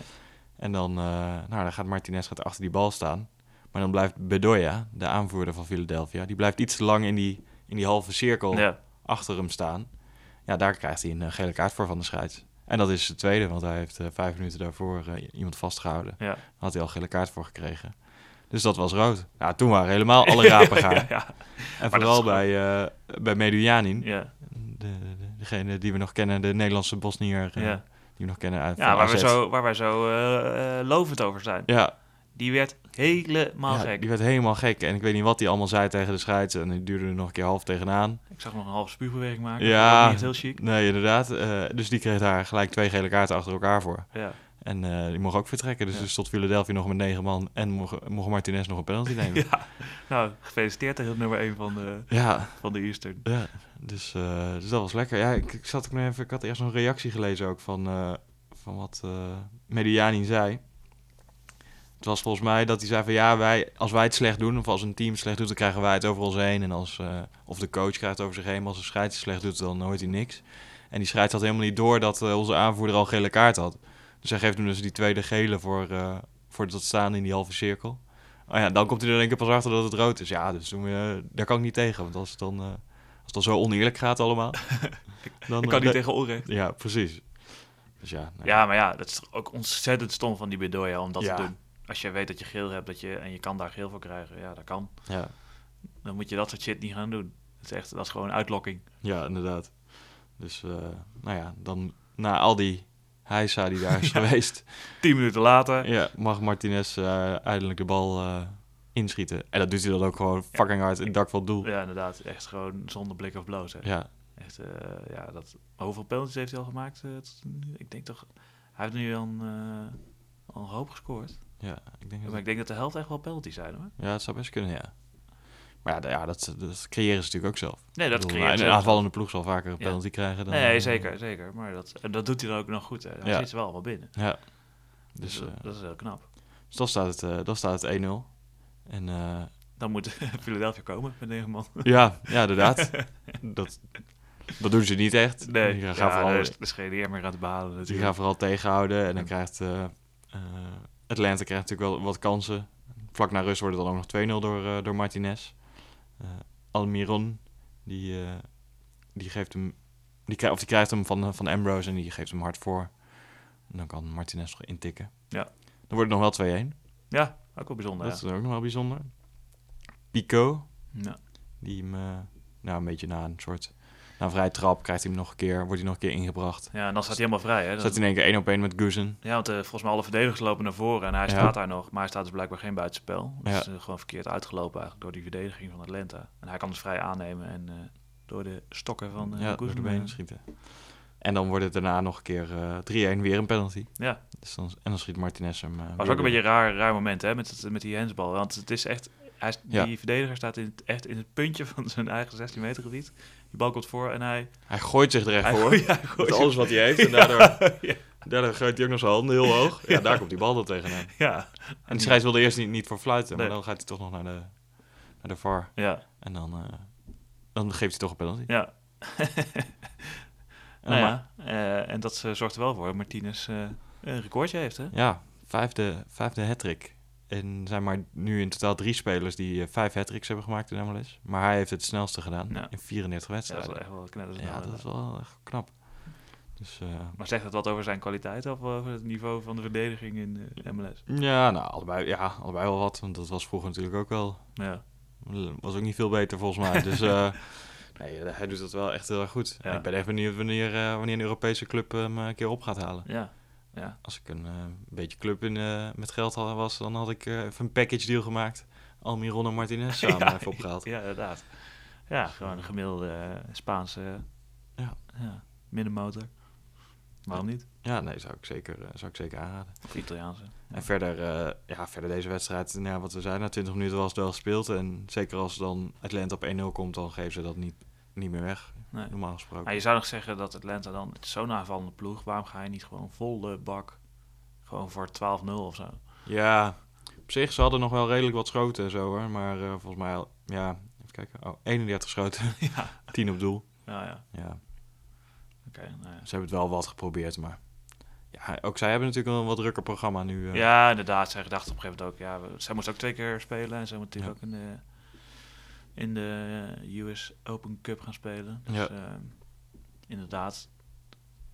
En dan, eh, nou, dan gaat Martinez gaat achter die bal staan. Maar dan blijft Bedoya, de aanvoerder van Philadelphia, die blijft iets te lang in die, in die halve cirkel Ja, achter hem staan. Ja, daar krijgt hij een eh, gele kaart voor van de scheids. En dat is de tweede, want hij heeft vijf minuten daarvoor iemand vastgehouden. ja. Daar had hij al gele kaart voor gekregen. Dus dat was rood. Ja, toen waren helemaal alle rapen gaan. ja, ja, En vooral bij, eh bij Medujanin, ja. de, de- degene die we nog kennen, de Nederlandse Bosnier, eh, Ja. die we nog kennen uit ja waar, we AZ. zo, waar wij zo eh, lovend over zijn. Ja, Die werd helemaal gek. die werd helemaal gek. En ik weet niet wat hij allemaal zei tegen de scheids. En die duurde er nog een keer half tegenaan. Ik zag nog een halve spuugbeweging maken. Ja. Niet heel chic. Nee, inderdaad. Dus die kreeg daar gelijk twee gele kaarten achter elkaar voor. Ja. En eh, die mocht ook vertrekken. Dus Ja. stond Philadelphia nog met negen man. En mocht, mocht Martinez nog een penalty nemen. ja. Nou, gefeliciteerd tegen nummer 1 van de, ja, van de Eastern. ja. Dus, eh, dus dat was lekker. Ja, ik, ik zat ook nog even... Ik had eerst nog een reactie gelezen ook van, eh, van wat Mediani zei. Het was volgens mij dat hij zei van ja, wij, als wij het slecht doen, of als een team het slecht doet, dan krijgen wij het over ons heen. En als, of de coach krijgt het over zich heen, maar als een scheids het slecht doet, dan hoort hij niks. En die scheids had helemaal niet door dat onze aanvoerder al gele kaart had. Dus hij geeft hem dus die tweede gele voor, eh, voor dat staan in die halve cirkel. Oh ja, dan komt hij er denk ik pas achter dat het rood is. Ja, dus toen, eh, daar kan ik niet tegen. Want als het dan, eh, als het dan zo oneerlijk gaat allemaal, dan... Ik kan niet tegen onrecht. Ja, precies. Dus ja, nee. Ja, maar ja, dat is ook ontzettend stom van die Bedoya om dat Ja. te doen. Als je weet dat je geel hebt dat je, en je kan daar geel voor krijgen, ja, dat kan. ja. Dan moet je dat soort shit niet gaan doen. Dat is echt, dat is gewoon uitlokking. Ja, inderdaad. Dus, eh, nou ja, dan na al die heisa die daar is geweest, Tien minuten later. ja, mag Martinez eh, eindelijk de bal eh, inschieten. En dat doet hij dan ook gewoon fucking hard in het dak van het doel. Ja, inderdaad. Echt gewoon zonder blik of. Hè. Ja, Echt, eh, ja, dat, maar hoeveel penalties heeft hij al gemaakt? eh, ik denk toch... Hij heeft nu dan eh, al een hoop gescoord. ja, ik denk Maar dat, ik denk dat de helft echt wel penalties zijn, hoor. ja, het zou best kunnen, ja. Maar ja, dat, dat creëren ze natuurlijk ook zelf. Nee, dat bedoel, creëert Een ze ook aanvallende ploeg zal vaker een Ja. penalty krijgen dan... Nee, eh, zeker, zeker. Maar dat, en dat doet hij dan ook nog goed. Hè. Hij Ja. zit ze wel allemaal binnen. Ja. Dus, Dus, dat- eh, dat is heel knap. dus dan staat het, eh, dan staat het 1-0. En eh, Dan moet Philadelphia komen met negen man. ja, ja, inderdaad. dat, dat doen ze niet echt. Nee, Die gaan ja, vooral, is geen eer meer aan te behalen Die gaan vooral tegenhouden. En dan krijgt eh, eh, Atlanta krijgt natuurlijk wel wat kansen. Vlak na rust wordt het dan ook nog 2-0 door, eh, door Martinez. Eh Almiron, die, eh, die geeft hem... Die, krijgt, of die krijgt hem van, van Ambrose en die geeft hem hard voor. En dan kan Martinez nog intikken. Ja. Dan wordt het nog wel 2-1. Ja, ook wel bijzonder. Dat ja. is ook nog wel bijzonder. Pico, Ja. die hem eh, nou, een beetje na een soort... Na een vrije trap krijgt hij hem nog een keer, wordt hij nog een keer ingebracht. ja, en dan staat hij helemaal vrij. Hè? Zat Dat- hij in één keer één op één met Guzen. Ja, want eh, volgens mij alle verdedigers lopen naar voren en hij Ja. staat daar nog. Maar hij staat dus blijkbaar geen buitenspel. Dus Ja. is, eh, gewoon verkeerd uitgelopen eigenlijk door die verdediging van Atlanta. En hij kan dus vrij aannemen en eh, door de stokken van uh, ja, de benen schieten. En dan wordt het daarna nog een keer eh 3-1, weer een penalty. Ja, Dus dan, en dan schiet Martinez hem. was ook een beetje een raar, raar moment hè, met, met die hensbal. Want het is echt, hij, Ja. die verdediger staat in het, echt in het puntje van zijn eigen 16 meter gebied. Die bal komt voor en hij... Hij gooit zich er echt hij voor. gooit- ja, hij gooit Met alles wat hij heeft. En daardoor, ja. daardoor gooit hij ook nog zijn handen heel hoog. Ja, daar komt die bal dan tegenaan. ja. En de scheids wilde eerst niet, niet voor fluiten. Maar dan gaat hij toch nog naar de, naar de VAR. Ja, En dan, eh, dan geeft hij toch een penalty. ja. En nou ja, eh, en dat eh, zorgt er wel voor Martinez eh, een recordje heeft, hè? Ja, vijfde, vijfde hat-trick. En zijn maar nu in totaal drie spelers die eh, vijf hat-tricks hebben gemaakt in MLS. Maar hij heeft het snelste gedaan Ja. in 34 Ja, dat is wedstrijden. wel echt wel knettersnel. Ja, dat is wel echt knap. Dus eh, Maar zegt het wat over zijn kwaliteit of over het niveau van de verdediging in MLS? ja, nou, allebei, ja, allebei wel wat. Want dat was vroeger natuurlijk ook wel... Ja, Was ook niet veel beter volgens mij. Dus eh, nee, eh, hij doet dat wel echt heel erg goed. Ja. Ik ben even benieuwd wanneer, eh, wanneer een Europese club hem eh, een keer op gaat halen. ja, ja. Als ik een eh, beetje club in, eh, met geld had, was, dan had ik eh, even een package deal gemaakt. Almiron en Martinez samen Ja, even opgehaald. Ja, inderdaad. Ja, gewoon een gemiddelde Spaanse Ja. ja, middenmotor. Waarom niet? Ja, nee, zou ik zeker, zou ik zeker aanraden. Of Italiaanse. En verder, ja, verder deze wedstrijd, nou, wat we zeiden, na 20 minuten was het wel gespeeld. En zeker als dan Atlanta op 1-0 komt, dan geven ze dat niet, niet meer weg, Nee. normaal gesproken. Maar je zou nog zeggen dat Atlanta dan, het zo'n aanvallende ploeg, waarom ga je niet gewoon vol de bak, gewoon voor 12-0 of zo? Ja, op zich, ze hadden nog wel redelijk wat schoten en zo hoor. Maar eh, volgens mij, ja, even kijken. Oh, 31 schoten, ja. 10 op doel. Ja, ja. Nou ja. ze hebben het wel wat geprobeerd, maar... Ja, ook zij hebben natuurlijk een wat drukker programma nu. eh. Ja, inderdaad. Zij gedachten op een gegeven moment ook, ja, zij moest ook twee keer spelen en zij moet natuurlijk Ja. ook in de, in de eh, US Open Cup gaan spelen. Dus Ja. ehm, inderdaad,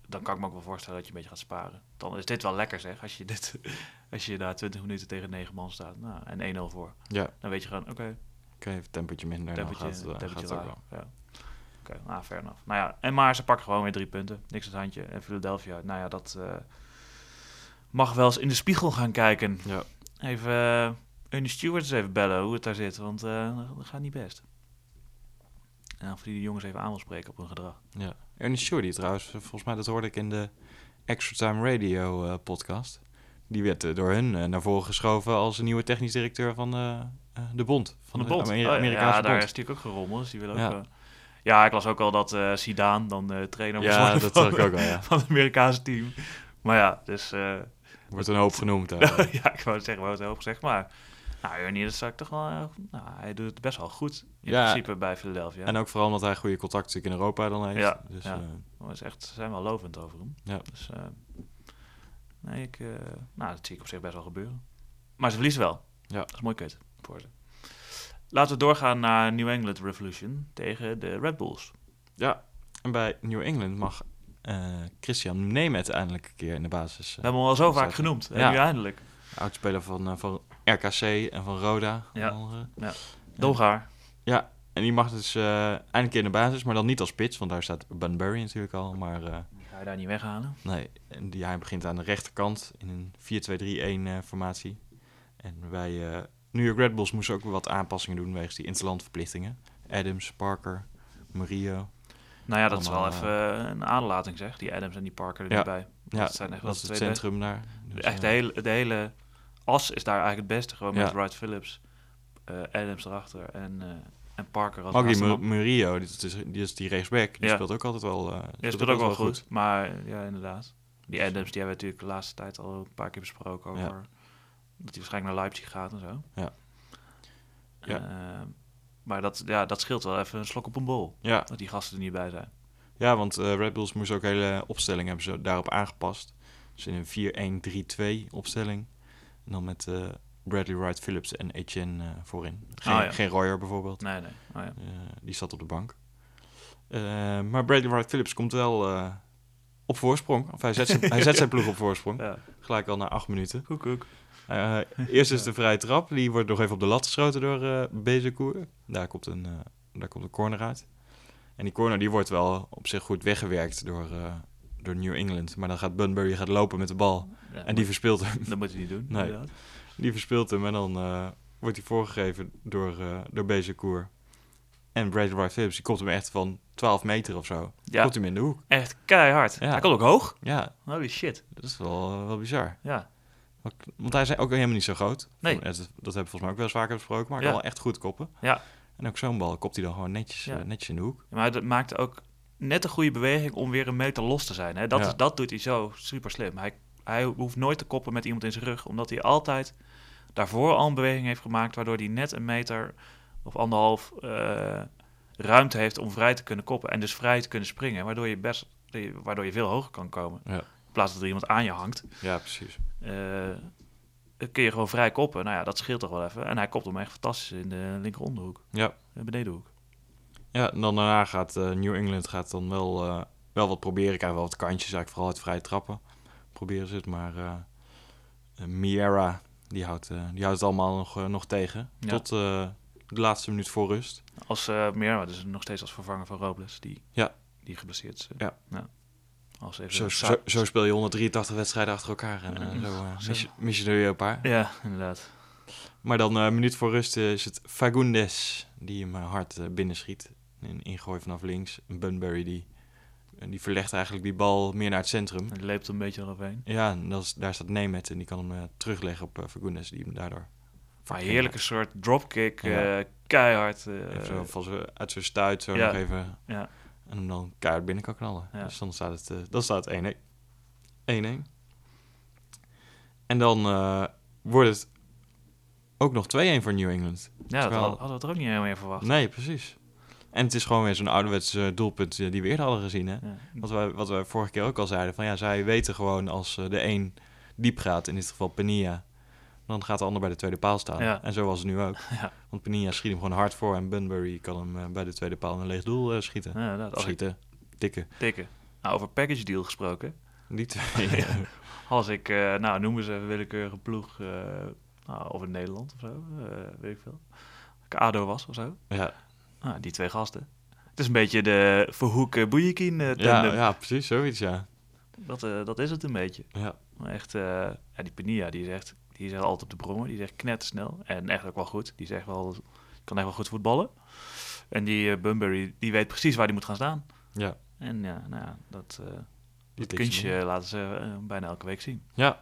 dan kan ik me ook wel voorstellen dat je een beetje gaat sparen. Dan is dit wel lekker zeg, als je, dit, als je daar 20 minuten tegen 9 man staat nou, en 1-0 voor. Ja, Dan weet je gewoon, oké, oké, even tempertje minder. tempertje, dan gaat, eh, tempertje gaat het ook laag. wel. Ja. Oké, nou, fair enough. Nou ja, en maar ze pakken gewoon weer drie punten. Niks aan het handje. En Philadelphia, nou ja, dat eh, mag wel eens in de spiegel gaan kijken. Ja. Even uh, Ernie Stewart eens even bellen hoe het daar zit, want eh, dat gaat niet best. En of die de jongens even aan wil spreken op hun gedrag. Ja. Ernest Shorty trouwens, eh, volgens mij dat hoorde ik in de Extra Time Radio eh, podcast. Die werd door hun naar voren geschoven als een nieuwe technisch directeur van de Bond. Van de bond. Oh, ja, Amerikaanse ja, daar Bond. is natuurlijk ook gerommeld, dus die wil ook... Ja. Ik las ook al dat Zidane dan de trainer was Ja, dat van, ik ook wel, ja. van het Amerikaanse team. Maar ja, dus... Wordt een hoop genoemd. daar. ja, ik wou het zeggen, we hebben het gezegd, maar... Nou, Ernie, dat ik toch wel... eh, Nou, hij doet het best wel goed, in Ja. principe, bij Philadelphia. En ook vooral omdat hij goede contacten in Europa dan heeft. Ja, dus, ja. is echt, ze zijn wel lovend over hem. Ja. Dus, eh, nee, ik, nou, dat zie ik op zich best wel gebeuren. Maar ze verliezen wel. Ja. Dat is mooi kut voor ze. Laten we doorgaan naar New England Revolution tegen de Red Bulls. ja, en bij New England mag Christian Nemeth eindelijk een keer in de basis. We Uh, hebben hem al zo vaak genoemd. En nu eindelijk. oudspeler van, van RKC en van Roda. Ja. andere. Dolgaar. Ja, en die mag dus eh eindelijk keer in de basis, maar dan niet als spits, want daar staat Bunbury natuurlijk al. Maar eh, Ga je daar niet weghalen? nee, en die, hij begint aan de rechterkant in een 4-2-3-1 eh, formatie. En eh, New York Red Bulls moesten ook weer wat aanpassingen doen wegens die interlandverplichtingen. Adams, Parker, Murillo. Nou ja, dat is wel even een aderlating zeg. Die Adams en die Parker er Ja. Ja, dat zijn echt wel dat is het centrum daar. Dus, Echt de hele, de hele as is daar eigenlijk het beste. Gewoon met Wright Phillips, eh, Adams erachter en, eh, en Parker als man. Murillo, die is, die is die rechtsback, die Ja. speelt ook altijd wel. eh, Ja, speelt ook wel goed. Maar ja, inderdaad. Die Adams, die hebben we natuurlijk de laatste tijd al een paar keer besproken over Ja. dat hij waarschijnlijk naar Leipzig gaat en zo. Ja. Ja. Maar dat, ja, dat scheelt wel even een slok op een bol. Ja, Dat die gasten er niet bij zijn. Ja, want eh, Red Bulls moest ook hele opstelling hebben ze daarop aangepast. Dus in een 4-1-3-2 opstelling. Dan met eh, Bradley Wright Phillips en Etienne eh, voorin. Geen, Ah, ja. geen Royer bijvoorbeeld. Nee, nee. Oh, ja. Eh, die zat op de bank. Maar Bradley Wright Phillips komt wel op voorsprong. Of hij zet, zijn, hij zet zijn ploeg op voorsprong. ja. Gelijk al na acht minuten. Koek, koek. Eerst is de vrije trap. Die wordt nog even op de lat geschoten door Bezekoer. Daar komt een, daar komt een corner uit. En die corner die wordt wel op zich goed weggewerkt door, door New England. Maar dan gaat Bunbury gaat lopen met de bal. Ja, En die verspeelt hem. Dat moet hij niet doen. Nee. inderdaad. Die verspeelt hem en dan eh, wordt hij voorgegeven door, eh door Bezekoer. En Brady Wright Phillips, die komt hem echt van 12 meter of zo. Ja, Komt hem in de hoek. echt keihard. Ja. Hij komt ook hoog. Ja, Holy shit. dat is wel, eh, wel bizar. Ja. Want hij is ook helemaal niet zo groot. Nee. Dat, dat hebben we volgens mij ook wel eens vaker besproken. Maar hij Ja. kan wel echt goed koppen. Ja. En ook zo'n bal kopt hij dan gewoon netjes, Ja. netjes in de hoek. Maar hij maakte ook net een goede beweging om weer een meter los te zijn. Hè? Dat, Ja. is, dat doet hij zo super slim. Hij, hij hoeft nooit te koppen met iemand in zijn rug, omdat hij altijd daarvoor al een beweging heeft gemaakt, waardoor hij net een meter of anderhalf eh, ruimte heeft om vrij te kunnen koppen. En dus vrij te kunnen springen, waardoor je, best, waardoor je veel hoger kan komen. Ja. In plaats dat er iemand aan je hangt. Ja, precies. eh, kun je gewoon vrij koppen. Nou ja, dat scheelt toch wel even. En hij kopt hem echt fantastisch in de linker onderhoek. Ja. De benedenhoek. Ja, en dan daarna gaat eh, New England gaat dan wel, eh, wel wat proberen. Krijgen wel wat kantjes, eigenlijk vooral het vrije trappen. Proberen ze het, maar eh Miera, die houdt, die houdt het allemaal nog, nog tegen. Ja. Tot de laatste minuut voor rust. Als uh, meer, dus nog steeds als vervanger van Robles, die, Ja. die geblesseerd is. Ja. Als even Zo, zo, zo speel je 183 wedstrijden achter elkaar en Ja, zo zo. mis, je, mis je er weer een paar. Ja, inderdaad. Maar dan een minuut voor rust is het Fagundes die hem hard eh, binnenschiet. Een ingooi vanaf links. Een Bunbury die, en die verlegt eigenlijk die bal meer naar het centrum. Hij leept een beetje eroverheen. Ja, en dat is, daar staat Nemet en die kan hem eh, terugleggen op uh, Fagundes die hem daardoor... Een heerlijke soort dropkick, Ja. eh, keihard. eh, Even zo van zo uit zijn stuit zo ja. nog even... ja. En hem dan keihard binnen kan knallen. Ja. Dus dan staat het, eh, dan staat het 1-1. 1-1. En dan eh, wordt het ook nog 2-1 voor New England. ja, dat Terwijl- had- hadden we er ook niet helemaal meer verwacht. Nee, precies. En het is gewoon weer zo'n ouderwets eh, doelpunt eh, die we eerder hadden gezien. Hè? Ja. Wat, wij, wat we vorige keer ook al zeiden. Van ja, zij weten gewoon als eh, de een diep gaat, in dit geval Penia, dan gaat de ander bij de tweede paal staan. Ja. En zo was het nu ook. Ja. Want Penia schiet hem gewoon hard voor en Bunbury kan hem bij de tweede paal een leeg doel schieten. Ja, ik schieten, tikken. tikken. Nou, over package deal gesproken. Die twee. Als ik, nou noemen ze een willekeurige ploeg, nou, of in Nederland of zo, weet ik veel. ADO was of zo. ja, Nou, die twee gasten. Het is een beetje de Verhoek Boeiekien eh ja, tandem. ja, precies, zoiets, ja. Dat, eh, dat is het een beetje. ja. Maar echt, eh, ja, die Penia, die is echt, die is altijd op de brommer. Die is echt knettersnel. En echt ook wel goed. Die is echt wel, kan echt wel goed voetballen. En die eh, Bunbury, die weet precies waar die moet gaan staan. Ja, En ja, nou ja, dat, eh dat kunstje laten ze eh, bijna elke week zien. Ja.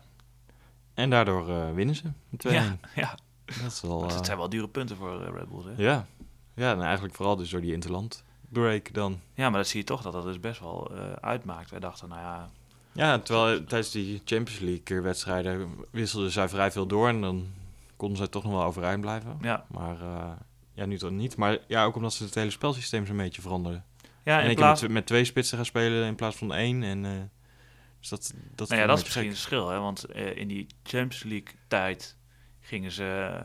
En daardoor eh, winnen ze. met 2-1. Ja, ja. Dat is wel... Eh, het zijn wel dure punten voor eh, Red Bulls, hè? Ja, ja en eigenlijk vooral dus door die interland break dan. Ja, maar dat zie je toch dat dat dus best wel eh, uitmaakt. Wij dachten, nou ja, Ja, terwijl eh, tijdens die Champions League wedstrijden wisselden zij vrij veel door en dan konden zij toch nog wel overeind blijven. ja. Maar eh, ja, nu toch niet. Maar ja, ook omdat ze het hele spelsysteem zo'n beetje veranderden. Ja, en ik plaats... met, met twee spitsen gaan spelen in plaats van één. En, dus dat, dat, Nou ja, dat is misschien een verschil, hè? Want in die Champions League tijd gingen ze...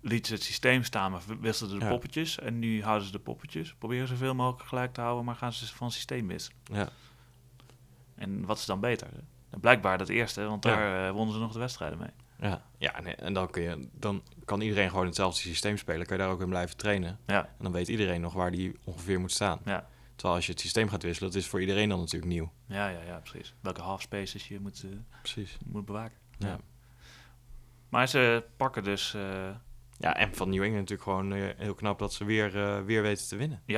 lieten ze het systeem staan, maar wisselden de Ja. poppetjes. En nu houden ze de poppetjes. Proberen zoveel mogelijk gelijk te houden, maar gaan ze van systeem wisselen. gek. Ja, En wat is dan beter? En blijkbaar dat eerste, want Ja. daar eh, wonnen ze nog de wedstrijden mee. ja. ja en, en dan, kun je, dan kan iedereen gewoon hetzelfde systeem spelen. Kan je daar ook in blijven trainen. Ja, En dan weet iedereen nog waar die ongeveer moet staan. ja, Terwijl als je het systeem gaat wisselen, dat is voor iedereen dan natuurlijk nieuw. ja, ja, ja precies. Welke half spaces je moet, eh, Precies. moet bewaken. Ja. Maar ze pakken dus... eh, Ja, en van New England natuurlijk gewoon eh, heel knap dat ze weer, eh, weer weten te winnen. nee,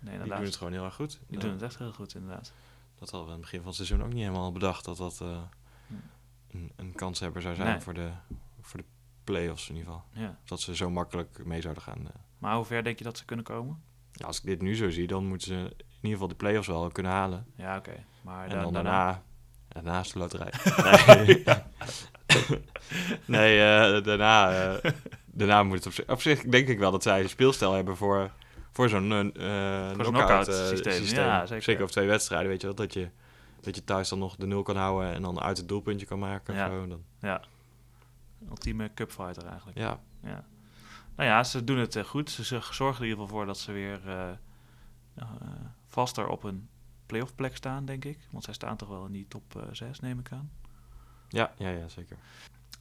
Die inderdaad. doen het gewoon heel erg goed. Die Ja, doen het echt heel goed, inderdaad. Dat hadden we aan het begin van het seizoen ook niet helemaal bedacht dat dat eh, Hm. een, een kanshebber zou zijn Nee. voor, de, voor de play-offs in ieder geval. Ja. Dat ze zo makkelijk mee zouden gaan. Maar hoe ver denk je dat ze kunnen komen? Ja, als ik dit nu zo zie, dan moeten ze in ieder geval de play-offs wel kunnen halen. Ja, oké. Maar en da- dan daarna... daarna, de loterij. nee, nee daarna, daarna moet het op zich, op zich denk ik wel dat zij een speelstijl hebben voor, voor zo'n zo'n knockout knockout eh, systeem. systeem. Ja, zeker. over twee wedstrijden, weet je wel. Dat je, dat je thuis dan nog de nul kan houden en dan uit het doelpuntje kan maken. Ja. Of zo. Dan, Ja. Ultieme cupfighter eigenlijk. ja, Ja. Nou ja, ze doen het goed. Ze zorgen er in ieder geval voor dat ze weer vaster op een playoff plek staan, denk ik. Want zij staan toch wel in die top eh 6, neem ik aan. ja, ja, ja, zeker.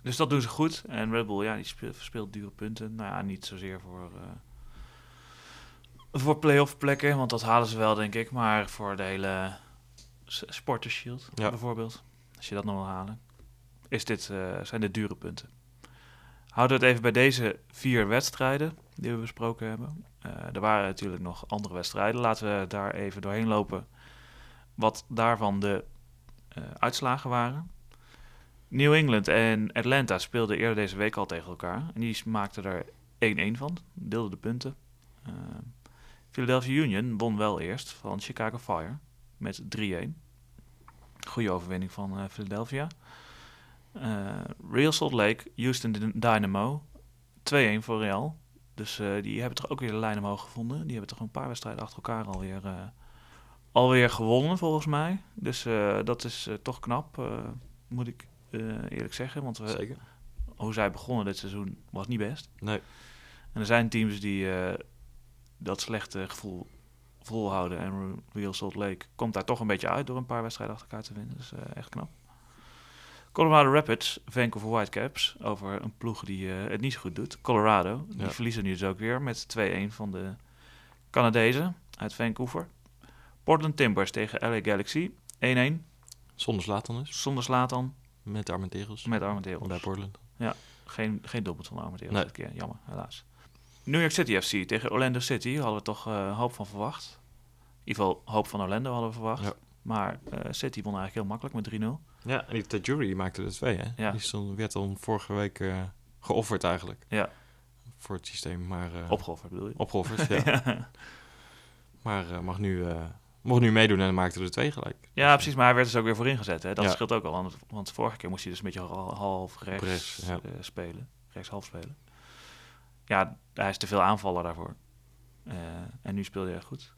Dus dat doen ze goed. En Red Bull, ja, die speelt, dure punten. Nou ja, niet zozeer voor, eh voor playoff plekken, want dat halen ze wel, denk ik. Maar voor de hele Sporters Shield, Ja. bijvoorbeeld, als je dat nog wil halen, is dit, eh, zijn dit dure punten. Houden we het even bij deze vier wedstrijden die we besproken hebben. Eh, er waren natuurlijk nog andere wedstrijden. Laten we daar even doorheen lopen. Wat daarvan de uitslagen waren. New England en Atlanta speelden eerder deze week al tegen elkaar. En die maakten er 1-1 van, deelden de punten. Eh, Philadelphia Union won wel eerst van Chicago Fire met 3-1. Goede overwinning van eh, Philadelphia. Eh, Real Salt Lake, Houston Dyn- Dynamo, 2-1 voor Real. Dus die hebben toch ook weer de lijn omhoog gevonden. Die hebben toch een paar wedstrijden achter elkaar alweer, alweer gewonnen, volgens mij. Dus dat is toch knap, moet ik eerlijk zeggen. Want Zeker. hoe zij begonnen dit seizoen was niet best. Nee. En er zijn teams die eh, dat slechte gevoel volhouden. En Real Salt Lake komt daar toch een beetje uit door een paar wedstrijden achter elkaar te winnen. Dus eh, echt knap. Colorado Rapids, Vancouver Whitecaps. Over een ploeg die eh, het niet zo goed doet. Colorado. Die verliezen nu dus ook weer met 2-1 van de Canadezen uit Vancouver. Portland Timbers tegen LA Galaxy. 1-1. Zonder Zlatan dus. Zonder Slatan. Met Armenteros. Met Armenteros. Bij Portland. Geen, geen doelpunt van Armenteros Nee. dit keer. Jammer, helaas. New York City FC tegen Orlando City. Hadden we toch eh, hoop van verwacht. In ieder geval hoop van Orlando hadden we verwacht. Ja. Maar eh, City won eigenlijk heel makkelijk met 3-0. Ja, en die Tajuri die maakte er twee, hè? Ja. Die stond, werd dan vorige week eh, geofferd eigenlijk. Ja. Voor het systeem, maar... Opgeofferd bedoel je? Opgeofferd, ja. Maar eh, mag, nu, mocht nu meedoen en maakte er twee gelijk. ja, precies. Maar hij werd dus ook weer voor ingezet. Hè? Dat Ja. scheelt ook al. Want, want vorige keer moest hij dus een beetje hal- half rechts, ja. eh, spelen. Rechts half spelen. Ja, hij is te veel aanvaller daarvoor. Eh, en nu speelde hij echt goed.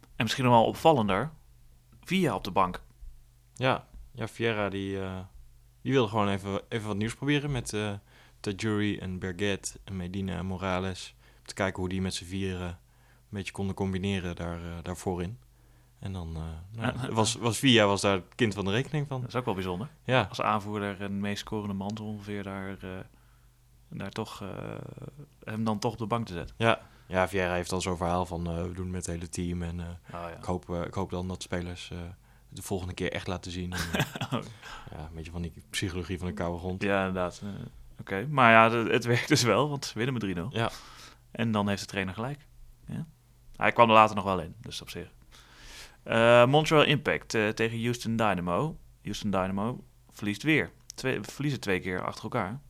En misschien nog wel opvallender. Via op de bank. Ja, ja Vieira die, eh, die wilde gewoon even, even wat nieuws proberen met eh Tajuri en Berget en Medina en Morales. Om te kijken hoe die met z'n vieren een beetje konden combineren daar, eh, daar voorin. En dan eh, nou, Ja. was, was Via was daar het kind van de rekening van. Dat is ook wel bijzonder. Ja, als aanvoerder en meest scorende man ongeveer daar, eh, daar toch, eh, hem dan toch op de bank te zetten. ja. ja Vieira heeft al zo'n verhaal van we doen het met het hele team. En Oh, ik, hoop, ik hoop dan dat spelers de volgende keer echt laten zien. En, eh, ja. een beetje van die psychologie van de koude grond. ja, inderdaad. Oké, maar ja, het, het werkt dus wel, want ze winnen met 3-0. Ja. En dan heeft de trainer gelijk. Ja. Hij kwam er later nog wel in, dus op zich. Eh, Montreal Impact eh, tegen Houston Dynamo. Houston Dynamo verliest weer. Twee, verliezen twee keer achter elkaar.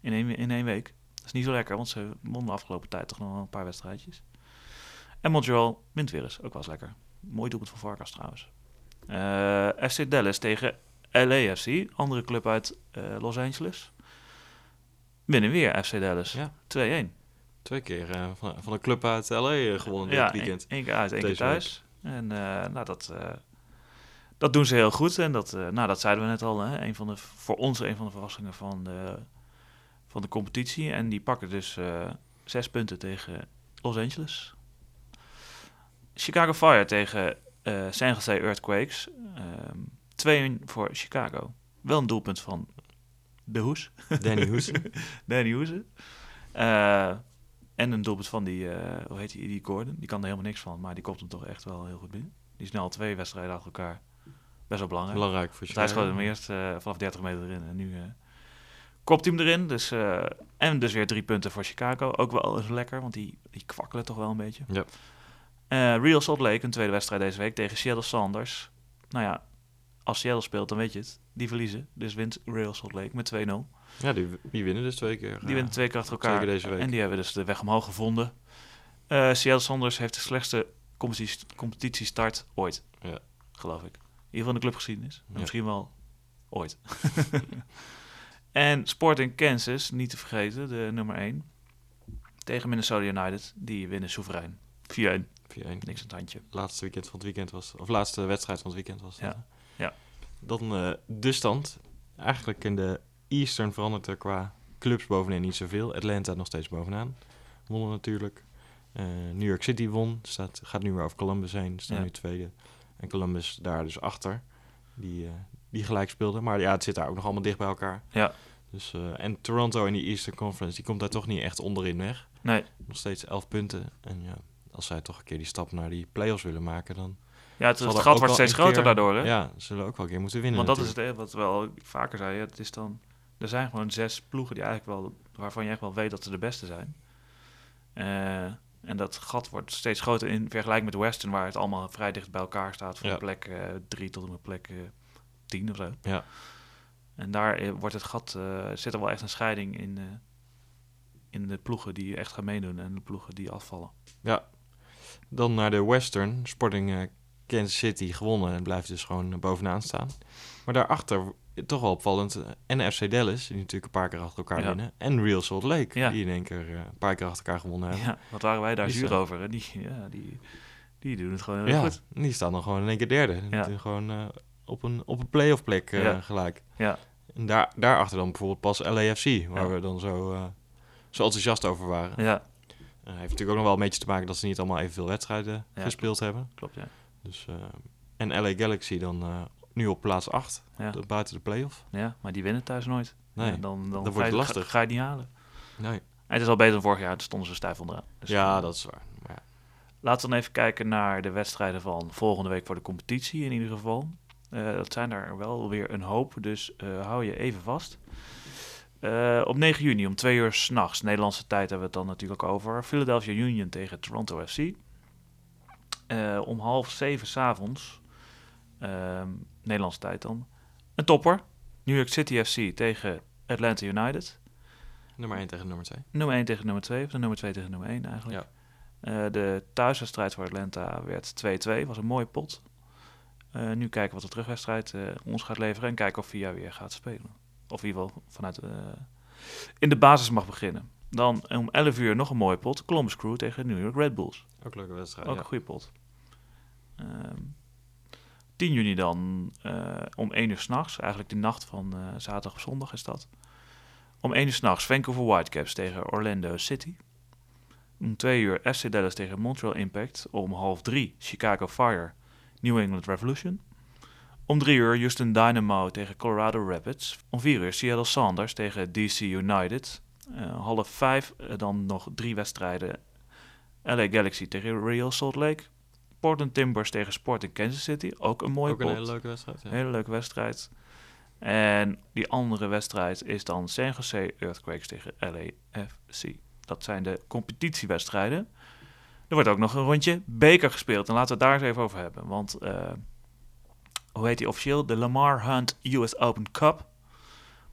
In één, in één week. Dat is niet zo lekker, want ze wonnen de afgelopen tijd toch nog wel een paar wedstrijdjes. En Montreal wint weer eens. Ook wel eens lekker. Mooi doelpunt van Varkas trouwens. Eh, FC Dallas tegen LAFC. Andere club uit Los Angeles. Winnen weer FC Dallas. Ja. 2-1. Twee keer van, van een club uit LA gewonnen dit Ja, weekend. één keer uit, één keer thuis. En eh, nou, dat, eh, dat doen ze heel goed. En dat, eh, nou, dat zeiden we net al. Hè? Een van de, voor ons een van de verrassingen van de, van de competitie. En die pakken dus zes punten tegen Los Angeles. Chicago Fire tegen eh San Jose Earthquakes. Ehm 2-1 voor Chicago. Wel een doelpunt van de Hoes. Danny Hoesen. Danny Hoese. Eh, en een doelpunt van die, eh, hoe heet die, die Gordon. Die kan er helemaal niks van, maar die komt hem toch echt wel heel goed binnen. Die is nu al twee wedstrijden achter elkaar. Best wel belangrijk. Belangrijk voor Want hij schoot hem eerst eh, vanaf 30 meter erin en nu eh kopt hij hem erin. Dus, en dus weer drie punten voor Chicago. Ook wel eens lekker, want die, die kwakkelen toch wel een beetje. Ja. Real Salt Lake, een tweede wedstrijd deze week tegen Seattle Sanders. Nou ja, als Seattle speelt, dan weet je het. Die verliezen. Dus wint Real Salt Lake met 2-0. Ja, die, die winnen dus twee keer. Die winnen twee keer achter elkaar. Zeker deze week. En die hebben dus de weg omhoog gevonden. Seattle Sanders heeft de slechtste competitie- competitiestart ooit. Ja. Geloof ik. In ieder geval in de clubgeschiedenis. En Ja. Misschien wel ooit. en Sporting Kansas, niet te vergeten, de nummer 1. Tegen Minnesota United. Die winnen soeverein. 4-1. 4-1. Niks aan het handje. Laatste weekend van het weekend was, of laatste wedstrijd van het weekend was. dat, Ja. Ja. Dan eh, de stand. Eigenlijk in de Eastern verandert er qua clubs bovenin niet zoveel. Atlanta nog steeds bovenaan. Wonnen natuurlijk. Eh, New York City won. Staat, gaat nu weer over Columbus heen. Staan Ja. nu tweede. En Columbus daar dus achter. Die, eh, die gelijk speelde. Maar ja, het zit daar ook nog allemaal dicht bij elkaar. Ja. Dus, eh, en Toronto in die Eastern Conference, die komt daar toch niet echt onderin weg. Nee. Nog steeds 11 punten. En ja, als zij toch een keer die stap naar die play-offs willen maken, dan... Ja, het, het gat wordt steeds groter keer- daardoor. Hè? Ja, ze zullen ook wel een keer moeten winnen Want dat is het wat we al vaker zeiden. Het is dan, er zijn gewoon zes ploegen die eigenlijk wel, waarvan je echt wel weet dat ze de beste zijn. Eh, en dat gat wordt steeds groter in vergelijking met Western, waar het allemaal vrij dicht bij elkaar staat. Van Ja. plek eh, drie tot en met plek eh, tien of zo. Ja. En daar eh, wordt het gat, eh, zit er wel echt een scheiding in, eh, in de ploegen die echt gaan meedoen en de ploegen die afvallen. Dan naar de Western. Sporting eh, Kansas City gewonnen en blijft dus gewoon eh, bovenaan staan. Maar daarachter toch wel opvallend. eh, En FC Dallas, die natuurlijk een paar keer achter elkaar Ja. winnen. En Real Salt Lake, Ja. die in één keer eh, een paar keer achter elkaar gewonnen hebben. Ja, wat waren wij daar Die zuur staan- over? Hè? Die, ja, die, die doen het gewoon heel Ja, goed. die staan dan gewoon in één keer derde. Ja. Gewoon eh, op een, op een playoff plek eh, gelijk. Ja. En daar, daarachter dan bijvoorbeeld pas LAFC, waar we dan zo, eh, zo enthousiast over waren. Ja, Eh, heeft natuurlijk ook nog wel een beetje te maken dat ze niet allemaal evenveel wedstrijden gespeeld hebben. klopt, ja. Dus, eh, en LA Galaxy dan eh, nu op plaats 8, Ja, buiten de playoff. ja, maar die winnen thuis nooit. Nee, Ja, dan, dan, wordt het lastig. Ga, ga je het niet halen. nee. En het is al beter dan vorig jaar, toen stonden ze stijf onderaan. Dus, ja, eh, dat is waar. Maar ja. Laten we dan even kijken naar de wedstrijden van volgende week voor de competitie in ieder geval. Eh, dat zijn er wel weer een hoop, dus eh, hou je even vast. Op 9 juni om 2 uur s'nachts, Nederlandse tijd hebben we het dan natuurlijk over. Philadelphia Union tegen Toronto FC. Om half zeven s'avonds, ehm Nederlandse tijd dan, een topper. New York City FC tegen Atlanta United. Nummer 1 tegen nummer 2. Nummer 1 tegen nummer 2, of de nummer 2 tegen nummer 1 eigenlijk. Eh, de thuiswedstrijd voor Atlanta werd 2-2, was een mooie pot. Eh, nu kijken wat de terugwedstrijd eh, ons gaat leveren en kijken of Via weer gaat spelen. Of in ieder geval vanuit in de basis mag beginnen. Dan om 11 uur nog een mooie pot. Columbus Crew tegen New York Red Bulls. Ook een leuke wedstrijd. Ook ja. een goede pot. Ehm 10 juni dan eh, om 1 uur s'nachts. Eigenlijk de nacht van eh, zaterdag op zondag is dat. Om 1 uur s'nachts Vancouver Whitecaps tegen Orlando City. Om 2 uur FC Dallas tegen Montreal Impact. Om half 3 Chicago Fire New England Revolution. Om 3 uur Houston Dynamo tegen Colorado Rapids. Om 4 uur Seattle Sounders tegen DC United. Eh, half 5 dan nog drie wedstrijden LA Galaxy tegen Real Salt Lake. Portland Timbers tegen Sporting Kansas City. Ook een mooie Ook een pot. hele leuke wedstrijd. Ja. Hele leuke wedstrijd. En die andere wedstrijd is dan San Jose Earthquakes tegen LAFC. Dat zijn de competitiewedstrijden. Er wordt ook nog een rondje beker gespeeld. En laten we het daar eens even over hebben. Want, eh, hoe heet die officieel? De Lamar Hunt US Open Cup.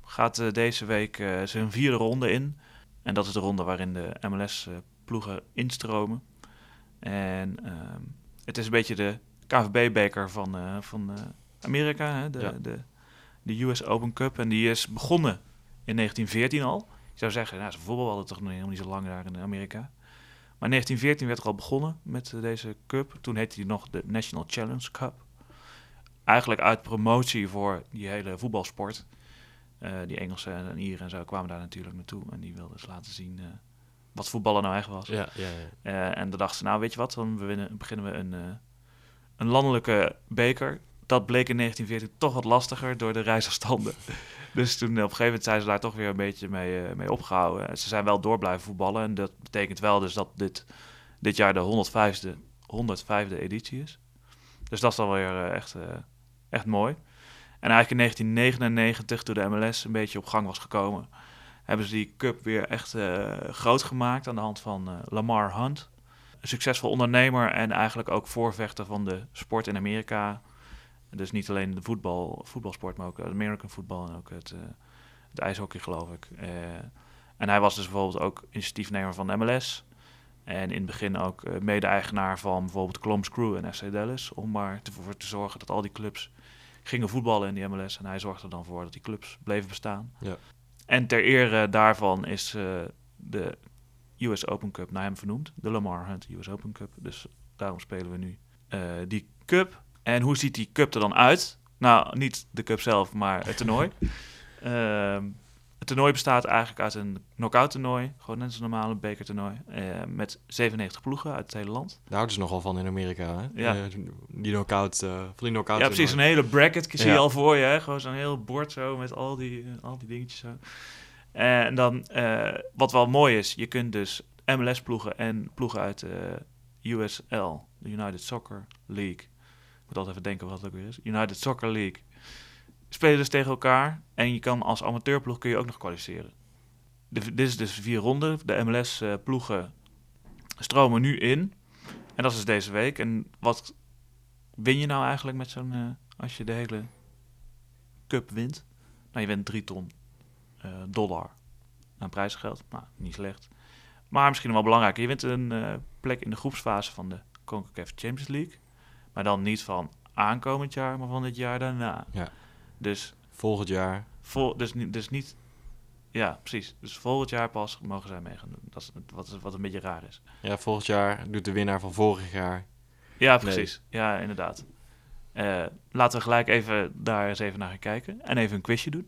Gaat eh, deze week eh, zijn vierde ronde in. En dat is de ronde waarin de MLS-ploegen instromen. En ehm, het is een beetje de KVB-beker van, eh, van eh, Amerika, hè? De, Ja. de, de US Open Cup. En die is begonnen in 1914 al. Ik zou zeggen, nou, ze voetbal hadden toch nog helemaal niet zo lang daar in Amerika. Maar in 1914 werd er al begonnen met eh, deze cup. Toen heette die nog de National Challenge Cup. Eigenlijk uit promotie voor die hele voetbalsport. Die Engelsen en Ieren en zo kwamen daar natuurlijk naartoe. En die wilden dus laten zien wat voetballen nou echt was. Ja, ja, ja. Eh, en dan dachten ze, nou weet je wat, dan beginnen we een, eh, een landelijke beker. Dat bleek in 1914 toch wat lastiger door de reisafstanden. dus toen eh, op een gegeven moment zijn ze daar toch weer een beetje mee, mee opgehouden. En ze zijn wel door blijven voetballen. En dat betekent wel dus dat dit, dit jaar de 105e, 105e editie is. Dus dat is dan weer echt, echt mooi. En eigenlijk in 1999, toen de MLS een beetje op gang was gekomen, hebben ze die cup weer echt eh, groot gemaakt aan de hand van eh, Lamar Hunt. Een succesvol ondernemer en eigenlijk ook voorvechter van de sport in Amerika. Dus niet alleen de voetbal, voetbalsport, maar ook American voetbal en ook het, eh, het ijshockey, geloof ik. En hij was dus bijvoorbeeld ook initiatiefnemer van de MLS. En in het begin ook mede-eigenaar van bijvoorbeeld Columbus Crew en FC Dallas. Om maar ervoor te zorgen dat al die clubs gingen voetballen in die MLS. En hij zorgde dan voor dat die clubs bleven bestaan. Ja. En ter ere daarvan is eh, de US Open Cup naar hem vernoemd. De Lamar Hunt US Open Cup. Dus daarom spelen we nu eh, die cup. En hoe ziet die cup er dan uit? Nou, niet de cup zelf, maar het toernooi. Ehm, het toernooi bestaat eigenlijk uit een knock-out toernooi. Gewoon net als een normale bekertoernooi. eh, met 97 ploegen uit het hele land. Daar houden ze nogal van in Amerika, hè? Ja. Eh, die knockout, eh van die knockout. Ja, precies. Een hele bracket zie je Ja. al voor je. Hè? Gewoon zo'n heel bord zo met al die, eh, al die dingetjes zo. En dan, eh, wat wel mooi is, je kunt dus MLS-ploegen en ploegen uit de USL, de United Soccer League. Ik moet altijd even denken wat het ook weer is. United Soccer League. Spelen dus tegen elkaar. En je kan als amateurploeg kun je ook nog kwalificeren. Dit is dus vier ronden. De MLS-ploegen stromen nu in. En dat is dus deze week. En wat win je nou eigenlijk met zo'n... eh, als je de hele cup wint? Nou, je wint drie ton eh, dollar aan prijsgeld. Nou, niet slecht. Maar misschien wel belangrijker. Je wint een eh, plek in de groepsfase van de CONCACAF Champions League. Maar dan niet van aankomend jaar, maar van het jaar daarna. Ja. Dus volgend jaar. Vol, dus, dus niet... Ja, precies. Dus volgend jaar pas mogen zij meegaan doen. Dat is wat, wat een beetje raar is. Ja, volgend jaar doet de winnaar van vorig jaar. Ja, precies. Ja, inderdaad. Eh, laten we gelijk even daar eens even naar gaan kijken. En even een quizje doen.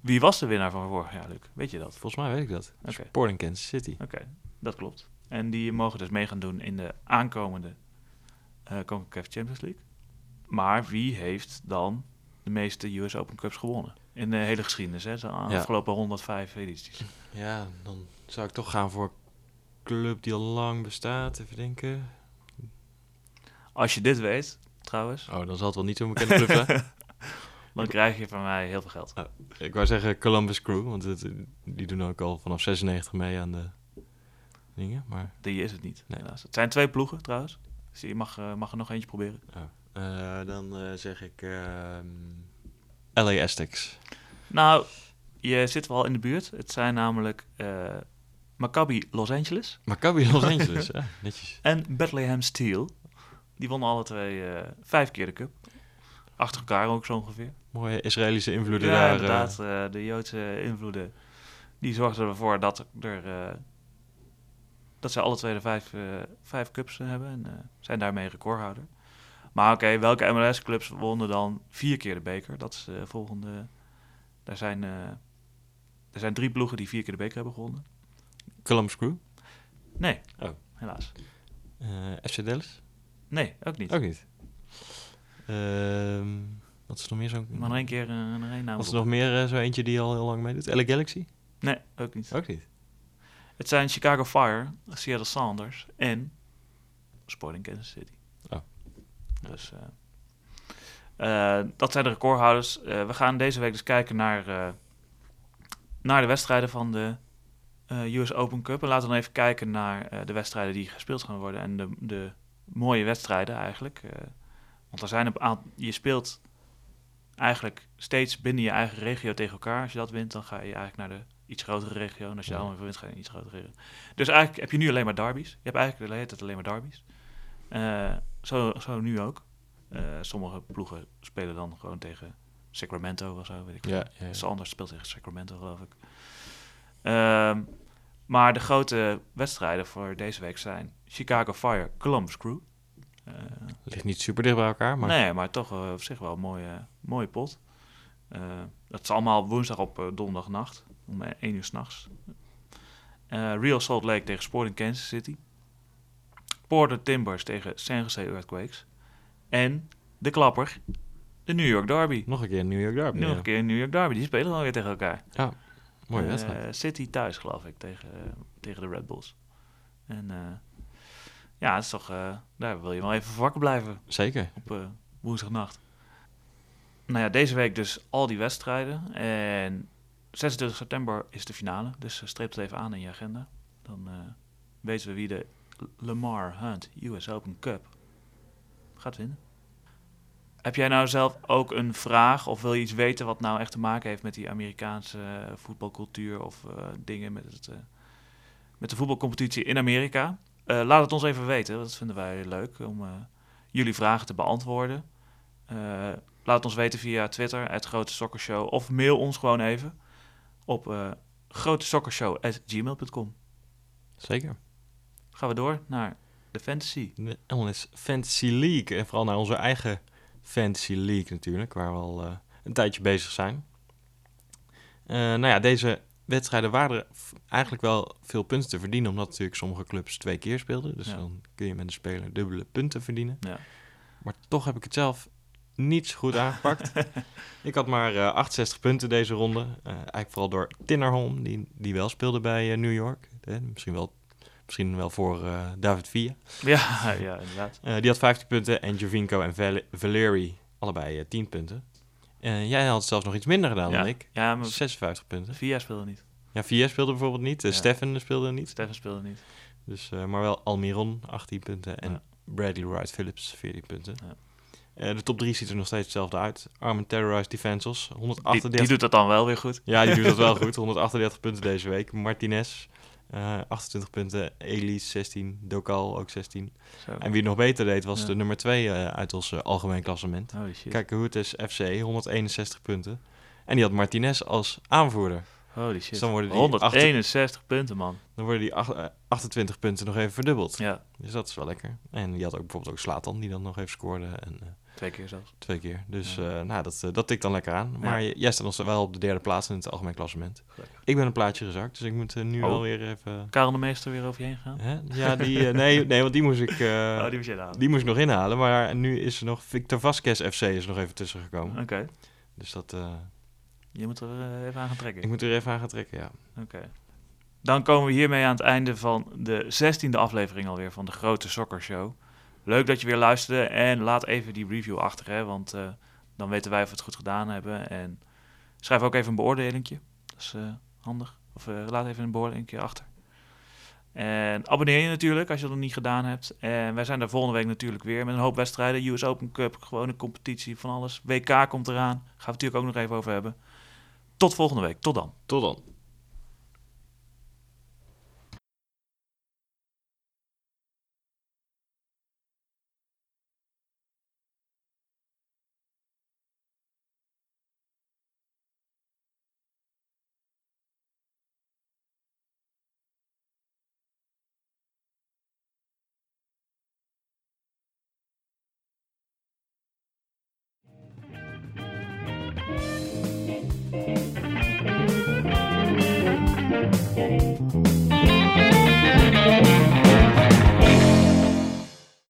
Wie was de winnaar van vorig jaar, Luc? Weet je dat? volgens mij weet ik dat. Sporting Kansas City. Oké, dat klopt. En die mogen dus mee gaan doen in de aankomende eh CONCACAF Champions League. Maar wie heeft dan de meeste US Open Cups gewonnen? In de hele geschiedenis, hè? De afgelopen 105 edities. Ja, dan zou ik toch gaan voor een club die al lang bestaat. Even denken. Als je dit weet, trouwens, Oh, dan zal het wel niet zo'n bekende club zijn. dan krijg je van mij heel veel geld. ik wou zeggen Columbus Crew, want het, die doen ook al vanaf 96 mee aan de dingen. Maar Die is het niet, Nee. helaas. Het zijn twee ploegen, trouwens. Dus je mag, eh, mag er nog eentje proberen. Dan eh, zeg ik ehm, LA Aztecs. Nou, je zit wel in de buurt. Het zijn namelijk eh, Maccabi Los Angeles Maccabi Los Angeles, ja, netjes. en Bethlehem Steel. Die wonnen alle twee eh, vijf keer de cup. Achter elkaar ook zo ongeveer. Mooie Israëlische invloeden ja, daar. eh, inderdaad. eh, de Joodse invloeden. Die zorgden ervoor dat er... eh, dat ze alle twee de vijf, eh, vijf cups eh, hebben. En eh, zijn daarmee recordhouder. Maar oké, welke MLS-clubs wonnen dan vier keer de beker? Dat is de volgende... Daar zijn, eh, er zijn drie ploegen die vier keer de beker hebben gewonnen. Columbus Crew. Nee, Oh. helaas. Eh, FC Dallas. Nee, ook niet. Ook niet. Ehm, wat is nog meer zo'n... Maar nog één keer eh, nog één naam. Was er nog meer eh, zo eentje die al heel lang meedoet? LA Galaxy? Nee, ook niet. Ook niet. Het zijn Chicago Fire, Seattle Sounders en Sporting Kansas City. Dus eh, eh, dat zijn de recordhouders. Eh, we gaan deze week dus kijken naar, naar de wedstrijden van de US Open Cup. En laten we dan even kijken naar de wedstrijden die gespeeld gaan worden. En de, de mooie wedstrijden eigenlijk. Want er zijn een aantal... Je speelt eigenlijk steeds binnen je eigen regio tegen elkaar. Als je dat wint, dan ga je eigenlijk naar de iets grotere regio. En als je Ja. allemaal wint, ga je naar een iets grotere regio. Dus eigenlijk heb je nu alleen maar derbies. Je hebt eigenlijk de hele tijd alleen maar derbies. Zo, zo nu ook. Eh, sommige ploegen spelen dan gewoon tegen Sacramento of zo, weet ik veel. Ja, ja, ja. Sanders speelt tegen Sacramento, geloof ik. Ehm, maar de grote wedstrijden voor deze week zijn Chicago Fire, Columbus Crew. Eh, Ligt niet super dicht bij elkaar, maar... Nee, maar toch eh, op zich wel een mooie, mooie pot. Dat is allemaal woensdag op donderdagnacht, om 1 uur s'nachts. Real Salt Lake tegen Sporting Kansas City. Porter Timbers tegen San Jose Earthquakes. En de klapper, de New York Derby. Nog een keer New York Derby. Nog ja. een keer New York Derby, die spelen dan weer tegen elkaar. Mooie Eh, wedstrijd. City thuis, geloof ik, tegen, eh, tegen de Red Bulls. En eh, ja, het is toch, daar wil je wel even wakker blijven Zeker. op woensdagnacht. Nou ja, deze week dus al die wedstrijden. En 26 september is de finale. Dus streep het even aan in je agenda. Dan weten we wie de Lamar Hunt US Open Cup gaat winnen. Heb jij nou zelf ook een vraag of wil je iets weten wat nou echt te maken heeft met die Amerikaanse eh, voetbalcultuur of eh, dingen met, het, eh, met de voetbalcompetitie in Amerika? Laat het ons even weten, dat vinden wij leuk om jullie vragen te beantwoorden. Laat ons weten via Twitter, het Grote Sokkershow, of mail ons gewoon even op grotesokkershow.gmail.com. Zeker. Gaan we door naar de fantasy. De MLS Fantasy League. En vooral naar onze eigen Fantasy League natuurlijk, waar we al eh, een tijdje bezig zijn. Eh, nou ja, deze wedstrijden waren er eigenlijk wel veel punten te verdienen, omdat natuurlijk sommige clubs twee keer speelden. Dus Ja. dan kun je met een speler dubbele punten verdienen. Ja. Maar toch heb ik het zelf niet goed aangepakt. ik had maar eh, 68 punten deze ronde. Eh, eigenlijk vooral door Tinnerholm, die, die wel speelde bij eh, New York. Eh, misschien, wel, misschien wel voor eh, David Villa. Ja, ja inderdaad. Eh, die had 15 punten en Jovinko en Val- Valeri allebei eh, 10 punten. Eh, jij had zelfs nog iets minder gedaan ja. dan ik. Ja, maar 56 punten. Via speelde niet. Ja, Villa speelde bijvoorbeeld niet. Ja. Steffen speelde niet. Steffen speelde niet. Dus, maar wel Almiron 18 punten en Ja. Bradley Wright Phillips 14 punten. Ja. Uh, de top 3 ziet er nog steeds hetzelfde uit. Armin Terrorized Defensals, Die, 138. die doet dat dan wel weer goed. Ja, die doet dat wel goed. 138 punten deze week. Martinez, uh, 28 punten. Elise 16. Dokal ook 16. Zo. En wie het nog beter deed was Ja. de nummer 2 uh, uit ons uh, algemeen klassement. Shit. Kijk hoe het is FC, 161 punten. En die had Martinez als aanvoerder. Holy shit. Dus dan worden die 161 punten, man. Dan worden die ach- eh, 28 punten nog even verdubbeld. Ja, Dus dat is wel lekker. En je had ook bijvoorbeeld ook Slatan die dan nog even scoorde. En, eh, twee keer zelfs. twee keer. Dus Ja. eh, nou, dat, eh, dat tikt dan lekker aan. Maar jij staat nog wel op de derde plaats in het algemeen klassement. Gelukkig. Ik ben een plaatje gezakt, dus ik moet eh, nu Oh. alweer even... Karel de Meester weer over je heen gaan? Hè? Ja, die, nee, nee, want die moest ik... oh, die moet je die moest ik nog inhalen. Maar nu is er nog Victor Vasquez FC is nog even tussen gekomen. Oké, Dus dat... je moet er even aan gaan trekken. ik moet er even aan gaan trekken, ja. Oké. Dan komen we hiermee aan het einde van de zestiende aflevering alweer van de Grote Soccer Show. Leuk dat je weer luisterde en laat even die review achter, hè, want eh, dan weten wij of we het goed gedaan hebben. En schrijf ook even een beoordelingje, dat is eh, handig. Of eh, laat even een beoordelingje achter. En abonneer je natuurlijk als je dat nog niet gedaan hebt. En wij zijn daar volgende week natuurlijk weer met een hoop wedstrijden. US Open Cup, gewone competitie, van alles. WK komt eraan. Gaan we het natuurlijk ook nog even over hebben. Tot volgende week. Tot dan. Tot dan.